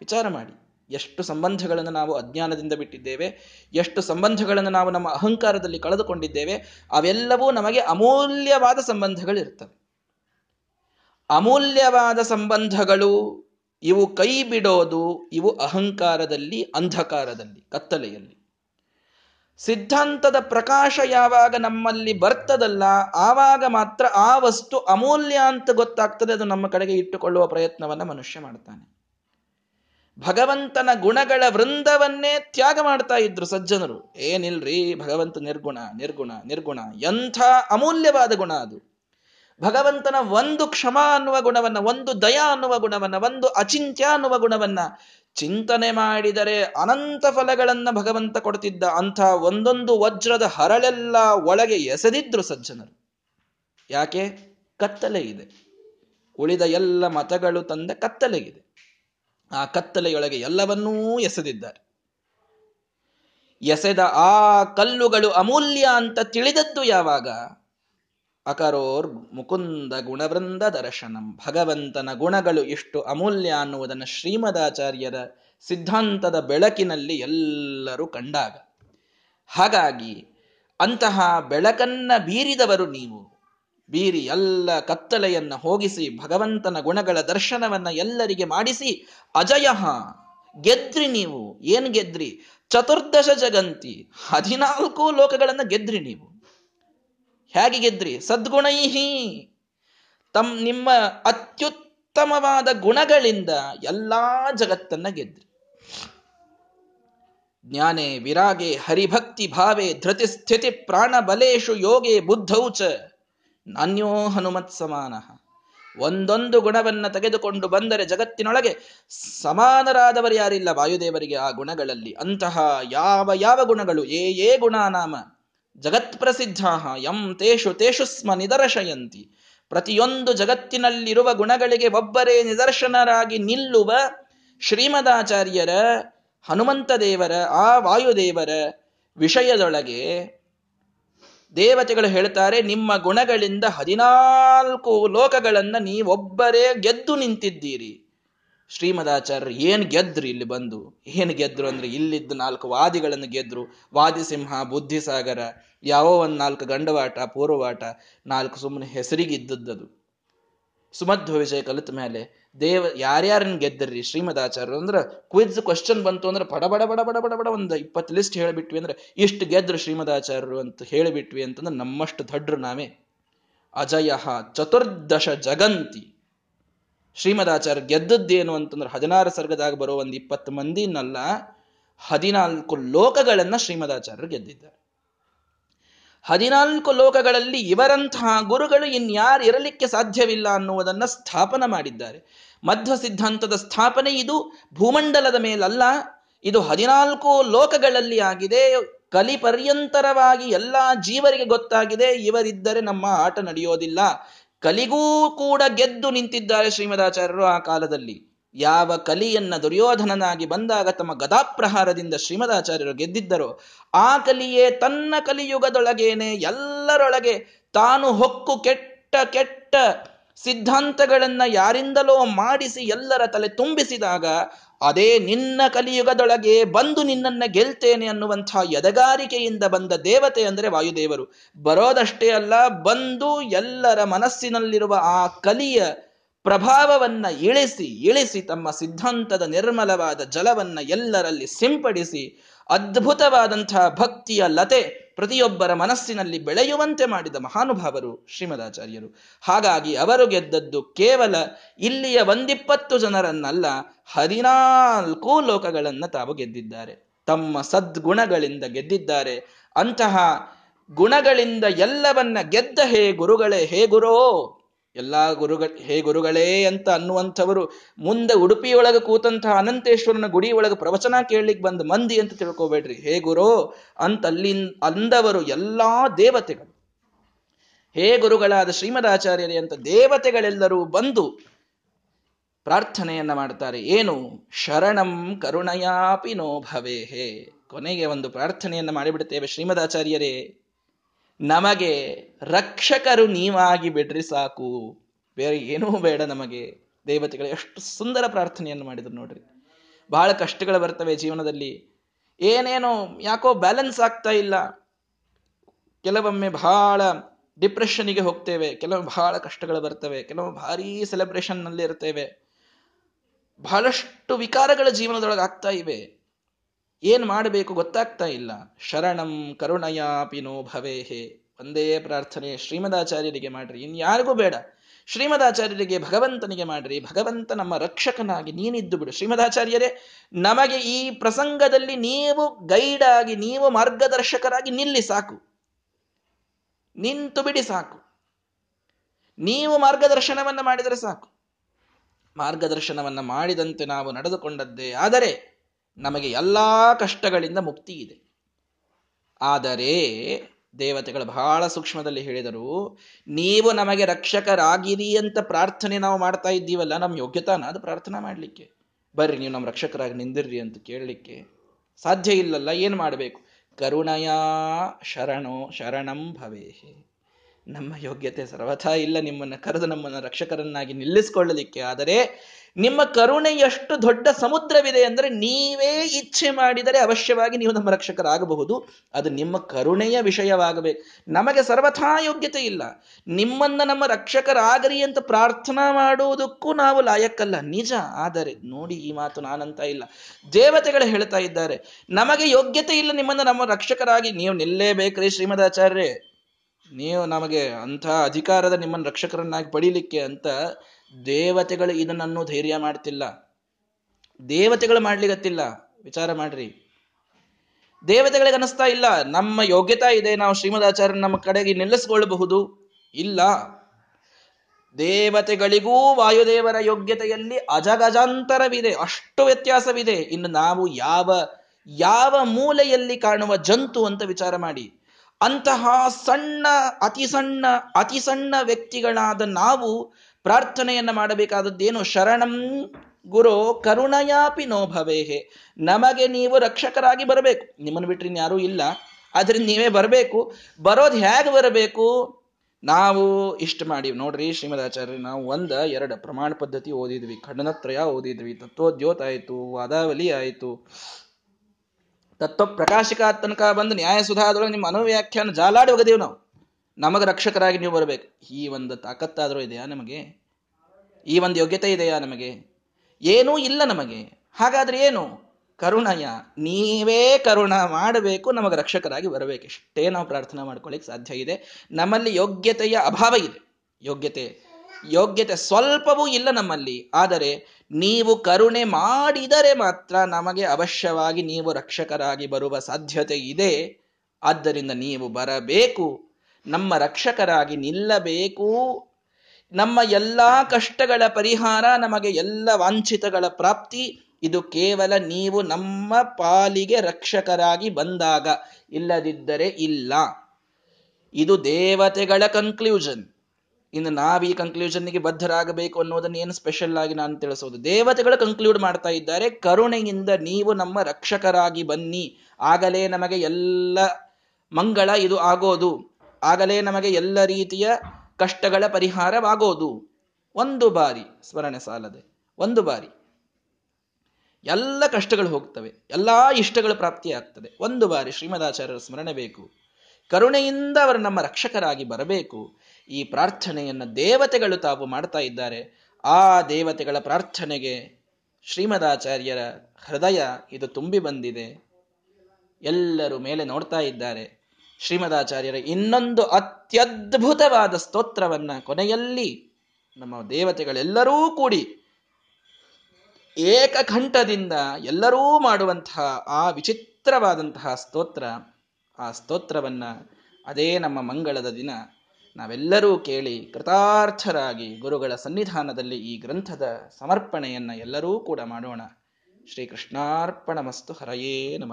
ವಿಚಾರ ಮಾಡಿ. ಎಷ್ಟು ಸಂಬಂಧಗಳನ್ನು ನಾವು ಅಜ್ಞಾನದಿಂದ ಬಿಟ್ಟಿದ್ದೇವೆ, ಎಷ್ಟು ಸಂಬಂಧಗಳನ್ನು ನಾವು ನಮ್ಮ ಅಹಂಕಾರದಲ್ಲಿ ಕಳೆದುಕೊಂಡಿದ್ದೇವೆ, ಅವೆಲ್ಲವೂ ನಮಗೆ ಅಮೂಲ್ಯವಾದ ಸಂಬಂಧಗಳಿರ್ತವೆ. ಅಮೂಲ್ಯವಾದ ಸಂಬಂಧಗಳು, ಇವು ಕೈ ಬಿಡೋದು, ಇವು ಅಹಂಕಾರದಲ್ಲಿ, ಅಂಧಕಾರದಲ್ಲಿ, ಕತ್ತಲೆಯಲ್ಲಿ. ಸಿದ್ಧಾಂತದ ಪ್ರಕಾಶ ಯಾವಾಗ ನಮ್ಮಲ್ಲಿ ಬರ್ತದಲ್ಲ, ಆವಾಗ ಮಾತ್ರ ಆ ವಸ್ತು ಅಮೂಲ್ಯ ಅಂತ ಗೊತ್ತಾಗ್ತದೆ, ಅದು ನಮ್ಮ ಕಡೆಗೆ ಇಟ್ಟುಕೊಳ್ಳುವ ಪ್ರಯತ್ನವನ್ನ ಮನುಷ್ಯ ಮಾಡ್ತಾನೆ. ಭಗವಂತನ ಗುಣಗಳ ವೃಂದವನ್ನೇ ತ್ಯಾಗ ಮಾಡ್ತಾ ಇದ್ರು ಸಜ್ಜನರು. ಏನಿಲ್ರಿ ಭಗವಂತ ನಿರ್ಗುಣ ನಿರ್ಗುಣ ನಿರ್ಗುಣ, ಎಂಥ ಅಮೂಲ್ಯವಾದ ಗುಣ ಅದು. ಭಗವಂತನ ಒಂದು ಕ್ಷಮ ಅನ್ನುವ ಗುಣವನ್ನ, ಒಂದು ದಯ ಅನ್ನುವ ಗುಣವನ್ನ, ಒಂದು ಅಚಿಂತ್ಯ ಅನ್ನುವ ಗುಣವನ್ನ ಚಿಂತನೆ ಮಾಡಿದರೆ ಅನಂತ ಫಲಗಳನ್ನ ಭಗವಂತ ಕೊಡ್ತಿದ್ದ ಅಂಥ ಒಂದೊಂದು ವಜ್ರದ ಹರಳೆಲ್ಲ ಒಳಗೆ ಎಸೆದಿದ್ರು ಸಜ್ಜನರು. ಯಾಕೆ? ಕತ್ತಲೆ ಇದೆ. ಉಳಿದ ಎಲ್ಲ ಮತಗಳು ತಂದ ಕತ್ತಲೆಗಿದೆ ಆ ಕತ್ತಲೆಯೊಳಗೆ ಎಲ್ಲವನ್ನೂ ಎಸೆದಿದ್ದಾರೆ. ಎಸೆದ ಆ ಕಲ್ಲುಗಳು ಅಮೂಲ್ಯ ಅಂತ ತಿಳಿದದ್ದು ಯಾವಾಗ? ಅಕರೋರ್ ಮುಕುಂದ ಗುಣವೃಂದ ದರ್ಶನಂ. ಭಗವಂತನ ಗುಣಗಳು ಎಷ್ಟು ಅಮೂಲ್ಯ ಅನ್ನುವುದನ್ನು ಶ್ರೀಮದಾಚಾರ್ಯರ ಸಿದ್ಧಾಂತದ ಬೆಳಕಿನಲ್ಲಿ ಎಲ್ಲರೂ ಕಂಡಾಗ. ಹಾಗಾಗಿ ಅಂತಹ ಬೆಳಕನ್ನ ಬೀರಿದವರು ನೀವು. ಬೀರಿ ಎಲ್ಲ ಕತ್ತಲೆಯನ್ನ ಹೋಗಿಸಿ ಭಗವಂತನ ಗುಣಗಳ ದರ್ಶನವನ್ನ ಎಲ್ಲರಿಗೆ ಮಾಡಿಸಿ ಅಜಯ, ಗೆದ್ರಿ ನೀವು. ಏನ್ ಗೆದ್ರಿ? ಚತುರ್ದಶ ಜಗಂತಿ. ಹದಿನಾಲ್ಕು ಲೋಕಗಳನ್ನ ಗೆದ್ರಿ ನೀವು. ಹೇಗೆ ಗೆದ್ರಿ? ಸದ್ಗುಣೈಹಿ. ತಮ್ ನಿಮ್ಮ ಅತ್ಯುತ್ತಮವಾದ ಗುಣಗಳಿಂದ ಎಲ್ಲಾ ಜಗತ್ತನ್ನ ಗೆದ್ರಿ. ಜ್ಞಾನೇ ವಿರಾಗೆ ಹರಿಭಕ್ತಿ ಭಾವೆ ಧೃತಿ ಸ್ಥಿತಿ ಪ್ರಾಣ ಬಲೇಶು ಯೋಗೆ ಬುದ್ಧೌಚ ನಾನ್ಯೋ ಹನುಮತ್ ಸಮಾನ. ಒಂದೊಂದು ಗುಣವನ್ನ ತೆಗೆದುಕೊಂಡು ಬಂದರೆ ಜಗತ್ತಿನೊಳಗೆ ಸಮಾನರಾದವರು ಯಾರಿಲ್ಲ? ವಾಯುದೇವರಿಗೆ ಆ ಗುಣಗಳಲ್ಲಿ ಅಂತಹ ಯಾವ ಯಾವ ಗುಣಗಳು? ಏ ಏ ಗುಣನಾಮ. ಪ್ರಸಿದ್ಧ ಯಂ ತೇಷು ತೇಷು ಸ್ಮ ನಿದರ್ಶಯಂತಿ. ಪ್ರತಿಯೊಂದು ಜಗತ್ತಿನಲ್ಲಿರುವ ಗುಣಗಳಿಗೆ ಒಬ್ಬರೇ ನಿದರ್ಶನರಾಗಿ ನಿಲ್ಲುವ ಶ್ರೀಮದಾಚಾರ್ಯರ ಹನುಮಂತ ದೇವರ ಆ ವಾಯುದೇವರ ವಿಷಯದೊಳಗೆ ದೇವತೆಗಳು ಹೇಳ್ತಾರೆ, ನಿಮ್ಮ ಗುಣಗಳಿಂದ ಹದಿನಾಲ್ಕು ಲೋಕಗಳನ್ನು ನೀವೊಬ್ಬರೇ ಗೆದ್ದು ನಿಂತಿದ್ದೀರಿ. ಶ್ರೀಮದಾಚಾರ್ಯರು ಏನ್ ಗೆದ್ರು ಇಲ್ಲಿ ಬಂದು? ಏನ್ ಗೆದ್ರು ಅಂದ್ರೆ ಇಲ್ಲಿದ್ದ ನಾಲ್ಕು ವಾದಿಗಳನ್ನು ಗೆದ್ರು. ವಾದಿಸಿಂಹ ಬುದ್ಧಿಸಾಗರ ಯಾವ ಒಂದ್ ನಾಲ್ಕು ಗಂಡವಾಟ, ಪೂರ್ವವಾಟ, ನಾಲ್ಕು ಸುಮ್ಮನೆ ಹೆಸರಿಗಿದ್ದದ್ದು ಸುಮಧ್ವ ವಿಜಯ ಕಲಿತ ಮೇಲೆ ದೇವ ಯಾರ್ಯಾರನ್ನ ಗೆದ್ದರ್ರಿ ಶ್ರೀಮದಾಚಾರ್ಯರು ಅಂದ್ರೆ ಕ್ವಿಜ್ ಕ್ವಶನ್ ಬಂತು ಅಂದ್ರೆ ಬಡ ಬಡ ಬಡ ಬಡ ಬಡ ಬಡ ಒಂದು ಇಪ್ಪತ್ತು ಲಿಸ್ಟ್ ಹೇಳಿಬಿಟ್ವಿ ಅಂದ್ರೆ ಇಷ್ಟು ಗೆದ್ರು ಶ್ರೀಮದಾಚಾರ್ಯರು ಅಂತ ಹೇಳಿಬಿಟ್ವಿ ಅಂತಂದ್ರೆ ನಮ್ಮಷ್ಟು ದಡ್ರು ನಾವೇ. ಅಜಯ ಚತುರ್ದಶ ಜಗಂತಿ. ಶ್ರೀಮದಾಚಾರ್ಯ ಗೆದ್ದದ್ದೇನು ಅಂತಂದ್ರೆ ಹದಿನಾರು ಸರ್ಗದಾಗ ಬರೋ ಒಂದು ಇಪ್ಪತ್ತು ಮಂದಿನಲ್ಲ ಹದಿನಾಲ್ಕು ಲೋಕಗಳನ್ನ ಶ್ರೀಮದಾಚಾರ್ಯರು ಗೆದ್ದಿದ್ದಾರೆ. ಹದಿನಾಲ್ಕು ಲೋಕಗಳಲ್ಲಿ ಇವರಂತಹ ಗುರುಗಳು ಇನ್ಯಾರು ಇರಲಿಕ್ಕೆ ಸಾಧ್ಯವಿಲ್ಲ ಅನ್ನುವುದನ್ನ ಸ್ಥಾಪನ ಮಾಡಿದ್ದಾರೆ. ಮಧ್ವ ಸಿದ್ಧಾಂತದ ಸ್ಥಾಪನೆ ಇದು, ಭೂಮಂಡಲದ ಮೇಲಲ್ಲ, ಇದು ಹದಿನಾಲ್ಕು ಲೋಕಗಳಲ್ಲಿ ಆಗಿದೆ ಕಲಿ ಪರ್ಯಂತರವಾಗಿ ಎಲ್ಲಾ ಜೀವರಿಗೆ ಗೊತ್ತಾಗಿದೆ, ಇವರಿದ್ದರೆ ನಮ್ಮ ಆಟ ನಡೆಯೋದಿಲ್ಲ. ಕಲಿಗೂ ಕೂಡ ಗೆದ್ದು ನಿಂತಿದ್ದಾರೆ ಶ್ರೀಮದಾಚಾರ್ಯರು ಆ ಕಾಲದಲ್ಲಿ. ಯಾವ ಕಲಿಯನ್ನ ದುರ್ಯೋಧನನಾಗಿ ಬಂದಾಗ ತಮ್ಮ ಗದಾಪ್ರಹಾರದಿಂದ ಶ್ರೀಮದಾಚಾರ್ಯರು ಗೆದ್ದಿದ್ದರೋ. ಆ ಕಲಿಯೇ ತನ್ನ ಕಲಿಯುಗದೊಳಗೇನೆ ಎಲ್ಲರೊಳಗೆ ತಾನು ಹೊಕ್ಕು ಕೆಟ್ಟ ಕೆಟ್ಟ ಸಿದ್ಧಾಂತಗಳನ್ನ ಯಾರಿಂದಲೋ ಮಾಡಿಸಿ ಎಲ್ಲರ ತಲೆ ತುಂಬಿಸಿದಾಗ, ಅದೇ ನಿನ್ನ ಕಲಿಯುಗದೊಳಗೆ ಬಂದು ನಿನ್ನನ್ನ ಗೆಲ್ತೇನೆ ಅನ್ನುವಂಥ ಎದಗಾರಿಕೆಯಿಂದ ಬಂದ ದೇವತೆ ಅಂದರೆ ವಾಯುದೇವರು. ಬರೋದಷ್ಟೇ ಅಲ್ಲ, ಬಂದು ಎಲ್ಲರ ಮನಸ್ಸಿನಲ್ಲಿರುವ ಆ ಕಲಿಯ ಪ್ರಭಾವವನ್ನ ಇಳಿಸಿ ಇಳಿಸಿ ತಮ್ಮ ಸಿದ್ಧಾಂತದ ನಿರ್ಮಲವಾದ ಜಲವನ್ನ ಎಲ್ಲರಲ್ಲಿ ಸಿಂಪಡಿಸಿ ಅದ್ಭುತವಾದಂತಹ ಭಕ್ತಿಯ ಲತೆ ಪ್ರತಿಯೊಬ್ಬರ ಮನಸ್ಸಿನಲ್ಲಿ ಬೆಳೆಯುವಂತೆ ಮಾಡಿದ ಮಹಾನುಭಾವರು ಶ್ರೀಮದಾಚಾರ್ಯರು. ಹಾಗಾಗಿ ಅವರು ಗೆದ್ದದ್ದು ಕೇವಲ ಇಲ್ಲಿಯ ಒಂದಿಪ್ಪತ್ತು ಜನರನ್ನಲ್ಲ, ಹದಿನಾಲ್ಕು ಲೋಕಗಳನ್ನ ತಾವು ಗೆದ್ದಿದ್ದಾರೆ. ತಮ್ಮ ಸದ್ಗುಣಗಳಿಂದ ಗೆದ್ದಿದ್ದಾರೆ. ಅಂತಹ ಗುಣಗಳಿಂದ ಎಲ್ಲವನ್ನ ಗೆದ್ದ ಹೇ ಗುರುಗಳೇ, ಹೇ ಗುರೋ! ಎಲ್ಲಾ ಗುರುಗಳ, ಹೇ ಗುರುಗಳೇ ಅಂತ ಅನ್ನುವಂಥವರು ಮುಂದೆ ಉಡುಪಿಯೊಳಗೆ ಕೂತಂತಹ ಅನಂತೇಶ್ವರನ ಗುಡಿ ಒಳಗೆ ಪ್ರವಚನ ಕೇಳಲಿಕ್ಕೆ ಬಂದ ಮಂದಿ ಅಂತ ತಿಳ್ಕೊಬೇಡ್ರಿ. ಹೇ ಗುರು, ಅಂತ ಅಲ್ಲಿ ಅಂದವರು ಎಲ್ಲಾ ದೇವತೆಗಳು. ಹೇ ಗುರುಗಳಾದ ಶ್ರೀಮದಾಚಾರ್ಯರೇ ಅಂತ ದೇವತೆಗಳೆಲ್ಲರೂ ಬಂದು ಪ್ರಾರ್ಥನೆಯನ್ನ ಮಾಡ್ತಾರೆ. ಏನು? ಶರಣಂ ಕರುಣಯಾಪಿ ನೋ ಭವೇ ಹೇ ಕೊನೆಗೆ ಒಂದು ಪ್ರಾರ್ಥನೆಯನ್ನ ಮಾಡಿಬಿಡ್ತೇವೆ ಶ್ರೀಮದಾಚಾರ್ಯರೇ. ನಮಗೆ ರಕ್ಷಕರು ನೀವಾಗಿ ಬಿಡ್ರಿ ಸಾಕು. ಬೇರೆ ಏನೂ ಬೇಡ ನಮಗೆ. ದೇವತೆಗಳು, ಎಷ್ಟು ಸುಂದರ ಪ್ರಾರ್ಥನೆಯನ್ನು ಮಾಡಿದ್ರು ನೋಡ್ರಿ. ಬಹಳ ಕಷ್ಟಗಳು ಬರ್ತವೆ ಜೀವನದಲ್ಲಿ. ಏನೇನೋ ಯಾಕೋ ಬ್ಯಾಲೆನ್ಸ್ ಆಗ್ತಾ ಇಲ್ಲ. ಕೆಲವೊಮ್ಮೆ ಬಹಳ ಡಿಪ್ರೆಷನ್ಗೆ ಹೋಗ್ತೇವೆ. ಕೆಲವೊಮ್ಮೆ ಬಹಳ ಕಷ್ಟಗಳು ಬರ್ತವೆ. ಕೆಲವೊಮ್ಮೆ ಭಾರಿ ಸೆಲೆಬ್ರೇಷನ್ನಲ್ಲಿ ಇರ್ತೇವೆ ಬಹಳಷ್ಟು ವಿಕಾರಗಳ ಜೀವನದೊಳಗೆ ಆಗ್ತಾ ಇವೆ. ಏನ್ ಮಾಡಬೇಕು ಗೊತ್ತಾಗ್ತಾ ಇಲ್ಲ. ಶರಣಂ ಕರುಣಯಾಪಿನೋ ಭವೇಹೇ. ಒಂದೇ ಪ್ರಾರ್ಥನೆ ಶ್ರೀಮದಾಚಾರ್ಯರಿಗೆ ಮಾಡ್ರಿ. ಇನ್ಯಾರಿಗೂ ಬೇಡ. ಶ್ರೀಮದಾಚಾರ್ಯರಿಗೆ ಭಗವಂತನಿಗೆ ಮಾಡ್ರಿ. ಭಗವಂತ ನಮ್ಮ ರಕ್ಷಕನಾಗಿ ನೀನಿದ್ದು ಬಿಡು. ಶ್ರೀಮದಾಚಾರ್ಯರೇ, ನಮಗೆ ಈ ಪ್ರಸಂಗದಲ್ಲಿ ನೀವು ಗೈಡ್ ಆಗಿ, ನೀವು ಮಾರ್ಗದರ್ಶಕರಾಗಿ ನಿಲ್ಲಿ ಸಾಕು. ನಿಂತು ಬಿಡಿ ಸಾಕು. ನೀವು ಮಾರ್ಗದರ್ಶನವನ್ನ ಮಾಡಿದರೆ ಸಾಕು. ಮಾರ್ಗದರ್ಶನವನ್ನ ಮಾಡಿದಂತೆ ನಾವು ನಡೆದುಕೊಂಡದ್ದೇ. ಆದರೆ ನಮಗೆ ಎಲ್ಲ ಕಷ್ಟಗಳಿಂದ ಮುಕ್ತಿ ಇದೆ. ಆದರೆ ದೇವತೆಗಳು ಬಹಳ ಸೂಕ್ಷ್ಮದಲ್ಲಿ ಹೇಳಿದರು, ನೀವು ನಮಗೆ ರಕ್ಷಕರಾಗಿರಿ ಅಂತ ಪ್ರಾರ್ಥನೆ ನಾವು ಮಾಡ್ತಾ ಇದ್ದೀವಲ್ಲ, ನಮ್ಮ ಯೋಗ್ಯತಾನ ಅದು ಪ್ರಾರ್ಥನಾ ಮಾಡಲಿಕ್ಕೆ. ಬರ್ರಿ, ನೀವು ನಮ್ಮ ರಕ್ಷಕರಾಗಿ ನಿಂದಿರ್ರಿ ಅಂತ ಕೇಳಲಿಕ್ಕೆ ಸಾಧ್ಯ ಇಲ್ಲಲ್ಲ, ಏನು ಮಾಡಬೇಕು? ಕರುಣಯಾ ಶರಣೋ ಶರಣಂ ಭವೇಹೆ. ನಮ್ಮ ಯೋಗ್ಯತೆ ಸರ್ವಥಾ ಇಲ್ಲ ನಿಮ್ಮನ್ನು ಕರೆದು ನಮ್ಮನ್ನು ರಕ್ಷಕರನ್ನಾಗಿ ನಿಲ್ಲಿಸಿಕೊಳ್ಳಲಿಕ್ಕೆ. ಆದರೆ ನಿಮ್ಮ ಕರುಣೆ ಎಷ್ಟು ದೊಡ್ಡ ಸಮುದ್ರವಿದೆ ಅಂದರೆ ನೀವೇ ಇಚ್ಛೆ ಮಾಡಿದರೆ ಅವಶ್ಯವಾಗಿ ನೀವು ನಮ್ಮ ರಕ್ಷಕರಾಗಬಹುದು. ಅದು ನಿಮ್ಮ ಕರುಣೆಯ ವಿಷಯವಾಗಬೇಕು ನಮಗೆ ಸರ್ವಥಾ ಯೋಗ್ಯತೆ ಇಲ್ಲ. ನಿಮ್ಮನ್ನ ನಮ್ಮ ರಕ್ಷಕರಾಗರಿ ಅಂತ ಪ್ರಾರ್ಥನಾ ಮಾಡುವುದಕ್ಕೂ ನಾವು ಲಾಯಕ್ಕಲ್ಲ. ನಿಜ. ಆದರೆ ನೋಡಿ ಈ ಮಾತು ನಾನಂತ ಇಲ್ಲ. ದೇವತೆಗಳು ಹೇಳ್ತಾ ಇದ್ದಾರೆ. ನಮಗೆ ಯೋಗ್ಯತೆ ಇಲ್ಲ ನಿಮ್ಮನ್ನ ನಮ್ಮ ರಕ್ಷಕರಾಗಿ. ನೀವು ನಿಲ್ಲೇಬೇಕ್ರಿ ಶ್ರೀಮದಾಚಾರ್ಯ ನೀವು ನಮಗೆ ಅಂಥ ಅಧಿಕಾರದ ನಿಮ್ಮನ್ನು ರಕ್ಷಕರನ್ನಾಗಿ ಪಡೀಲಿಕ್ಕೆ ಅಂತ ದೇವತೆಗಳು ಇದನ್ನನ್ನು ಧೈರ್ಯ ಮಾಡ್ತಿಲ್ಲ. ದೇವತೆಗಳು ಮಾಡ್ಲಿಗತ್ತಿಲ್ಲ ವಿಚಾರ ಮಾಡ್ರಿ. ದೇವತೆಗಳಿಗೆ ಅನಿಸ್ತಾ ಇಲ್ಲ. ನಮ್ಮ ಯೋಗ್ಯತಾ ಇದೆ. ನಾವು ಶ್ರೀಮದಾಚಾರ್ಯ ನಮ್ಮ ಕಡೆಗೆ ನಿಲ್ಲಿಸ್ಕೊಳ್ಬಹುದು. ಇಲ್ಲ. ದೇವತೆಗಳಿಗೂ ವಾಯುದೇವರ ಯೋಗ್ಯತೆಯಲ್ಲಿ ಅಜಗಜಾಂತರವಿದೆ. ಅಷ್ಟು ವ್ಯತ್ಯಾಸವಿದೆ. ಇನ್ನು ನಾವು ಯಾವ ಯಾವ ಮೂಲೆಯಲ್ಲಿ ಕಾಣುವ ಜಂತು ಅಂತ ವಿಚಾರ ಮಾಡಿ. ಅಂತಹ ಸಣ್ಣ, ಅತಿ ಸಣ್ಣ ಅತಿ ಸಣ್ಣ ವ್ಯಕ್ತಿಗಳಾದ ನಾವು ಪ್ರಾರ್ಥನೆಯನ್ನು ಮಾಡಬೇಕಾದದ್ದೇನು? ಶರಣಂ ಗುರು ಕರುಣಯಾಪಿ ನೋಭವೇಹೆ ನಮಗೆ ನೀವು ರಕ್ಷಕರಾಗಿ ಬರಬೇಕು. ನಿಮ್ಮನ್ನು ಬಿಟ್ಟರೆ ಯಾರೂ ಇಲ್ಲ. ಆದ್ರಿಂದ ನೀವೇ ಬರಬೇಕು. ಬರೋದು ಹೇಗೆ ಬರಬೇಕು? ನಾವು ಇಷ್ಟು ಮಾಡಿ. ನೋಡ್ರಿ ಶ್ರೀಮದಾಚಾರ್ಯ, ನಾವು ಒಂದ, ಎರಡು ಪ್ರಮಾಣ ಪದ್ಧತಿ ಓದಿದ್ವಿ. ಖಂಡನತ್ರಯ ಓದಿದ್ವಿ. ತತ್ವೋದ್ಯೋತ ಆಯಿತು, ವಾದಾವಲಿ ಆಯ್ತು. ತತ್ವ ಪ್ರಕಾಶಿಕ ತನಕ ಬಂದು ನ್ಯಾಯ ಸುಧಾದೊಳಗೆ ನಿಮ್ಮ ಅನುವ್ಯಾಖ್ಯಾನ ಜಾಲಾಡಿ ಹೋಗದೇವು ನಾವು. ನಮಗೆ ರಕ್ಷಕರಾಗಿ ನೀವು ಬರಬೇಕು. ಈ ಒಂದು ತಾಕತ್ತಾದರೂ ಇದೆಯಾ ನಮಗೆ? ಈ ಒಂದು ಯೋಗ್ಯತೆ ಇದೆಯಾ ನಮಗೆ? ಏನೂ ಇಲ್ಲ ನಮಗೆ. ಹಾಗಾದ್ರೆ ಏನು? ಕರುಣಯ. ನೀವೇ ಕರುಣ ಮಾಡಬೇಕು, ನಮಗೆ ರಕ್ಷಕರಾಗಿ ಬರಬೇಕು. ಇಷ್ಟೇ ನಾವು ಪ್ರಾರ್ಥನೆ ಮಾಡ್ಕೊಳ್ಳಿಕ್ಕೆ ಸಾಧ್ಯ ಇದೆ. ನಮ್ಮಲ್ಲಿ ಯೋಗ್ಯತೆಯ ಅಭಾವ ಇದೆ. ಯೋಗ್ಯತೆ ಯೋಗ್ಯತೆ ಸ್ವಲ್ಪವೂ ಇಲ್ಲ ನಮ್ಮಲ್ಲಿ. ಆದರೆ ನೀವು ಕರುಣೆ ಮಾಡಿದರೆ ಮಾತ್ರ ನಮಗೆ ಅವಶ್ಯವಾಗಿ ನೀವು ರಕ್ಷಕರಾಗಿ ಬರುವ ಸಾಧ್ಯತೆ ಇದೆ. ಆದ್ದರಿಂದ ನೀವು ಬರಬೇಕು. ನಮ್ಮ ರಕ್ಷಕರಾಗಿ ನಿಲ್ಲಬೇಕು. ನಮ್ಮ ಎಲ್ಲ ಕಷ್ಟಗಳ ಪರಿಹಾರ, ನಮಗೆ ಎಲ್ಲ ವಾಂಛಿತಗಳ ಪ್ರಾಪ್ತಿ, ಇದು ಕೇವಲ ನೀವು ನಮ್ಮ ಪಾಲಿಗೆ ರಕ್ಷಕರಾಗಿ ಬಂದಾಗ ಇಲ್ಲದಿದ್ದರೆ ಇಲ್ಲ. ಇದು ದೇವತೆಗಳ ಕನ್ಕ್ಲೂಷನ್ ಇನ್ನು ನಾವು ಈ ಕನ್ಕ್ಲೂಷನ್ಗೆ ಬದ್ಧರಾಗಬೇಕು ಅನ್ನೋದನ್ನ ಏನು ಸ್ಪೆಷಲ್ ಆಗಿ ನಾನು ತಿಳಿಸೋದು. ದೇವತೆಗಳು ಕನ್ಕ್ಲೂಡ್ ಮಾಡ್ತಾ ಇದ್ದಾರೆ, ಕರುಣೆಯಿಂದ ನೀವು ನಮ್ಮ ರಕ್ಷಕರಾಗಿ ಬನ್ನಿ. ಆಗಲೇ ನಮಗೆ ಎಲ್ಲ ಮಂಗಳ ಇದು ಆಗೋದು. ಆಗಲೇ ನಮಗೆ ಎಲ್ಲ ರೀತಿಯ ಕಷ್ಟಗಳ ಪರಿಹಾರವಾಗೋದು. ಒಂದು ಬಾರಿ, ಸ್ಮರಣೆ ಸಾಲದೆ, ಒಂದು ಬಾರಿ. ಎಲ್ಲ ಕಷ್ಟಗಳು ಹೋಗ್ತವೆ, ಎಲ್ಲಾ ಇಷ್ಟಗಳು ಪ್ರಾಪ್ತಿಯಾಗ್ತದೆ. ಒಂದು ಬಾರಿ ಶ್ರೀಮದಾಚಾರ್ಯರ ಸ್ಮರಣೆ ಬೇಕು. ಕರುಣೆಯಿಂದ ಅವರು ನಮ್ಮ ರಕ್ಷಕರಾಗಿ ಬರಬೇಕು. ಈ ಪ್ರಾರ್ಥನೆಯನ್ನು ದೇವತೆಗಳು ತಾವು ಮಾಡ್ತಾ ಇದ್ದಾರೆ. ಆ ದೇವತೆಗಳ ಪ್ರಾರ್ಥನೆಗೆ ಶ್ರೀಮದಾಚಾರ್ಯರ ಹೃದಯ ಇದು ತುಂಬಿ ಬಂದಿದೆ. ಎಲ್ಲರೂ ಮೇಲೆ ನೋಡ್ತಾ ಇದ್ದಾರೆ. ಶ್ರೀಮದಾಚಾರ್ಯರ ಇನ್ನೊಂದು ಅತ್ಯದ್ಭುತವಾದ ಸ್ತೋತ್ರವನ್ನ ಕೊನೆಯಲ್ಲಿ ನಮ್ಮ ದೇವತೆಗಳೆಲ್ಲರೂ ಕೂಡಿ ಏಕಕಂಠದಿಂದ ಎಲ್ಲರೂ ಮಾಡುವಂತಹ ಆ ವಿಚಿತ್ರವಾದಂತಹ ಸ್ತೋತ್ರ, ಆ ಸ್ತೋತ್ರವನ್ನ ಅದೇ ನಮ್ಮ ಮಂಗಳದ ದಿನ ನಾವೆಲ್ಲರೂ ಕೇಳಿ ಕೃತಾರ್ಥರಾಗಿ ಗುರುಗಳ ಸನ್ನಿಧಾನದಲ್ಲಿ ಈ ಗ್ರಂಥದ ಸಮರ್ಪಣೆಯನ್ನು ಎಲ್ಲರೂ ಕೂಡ ಮಾಡೋಣ. ಶ್ರೀಕೃಷ್ಣಾರ್ಪಣ ಮಸ್ತು ಹರಯೇ ನಮ.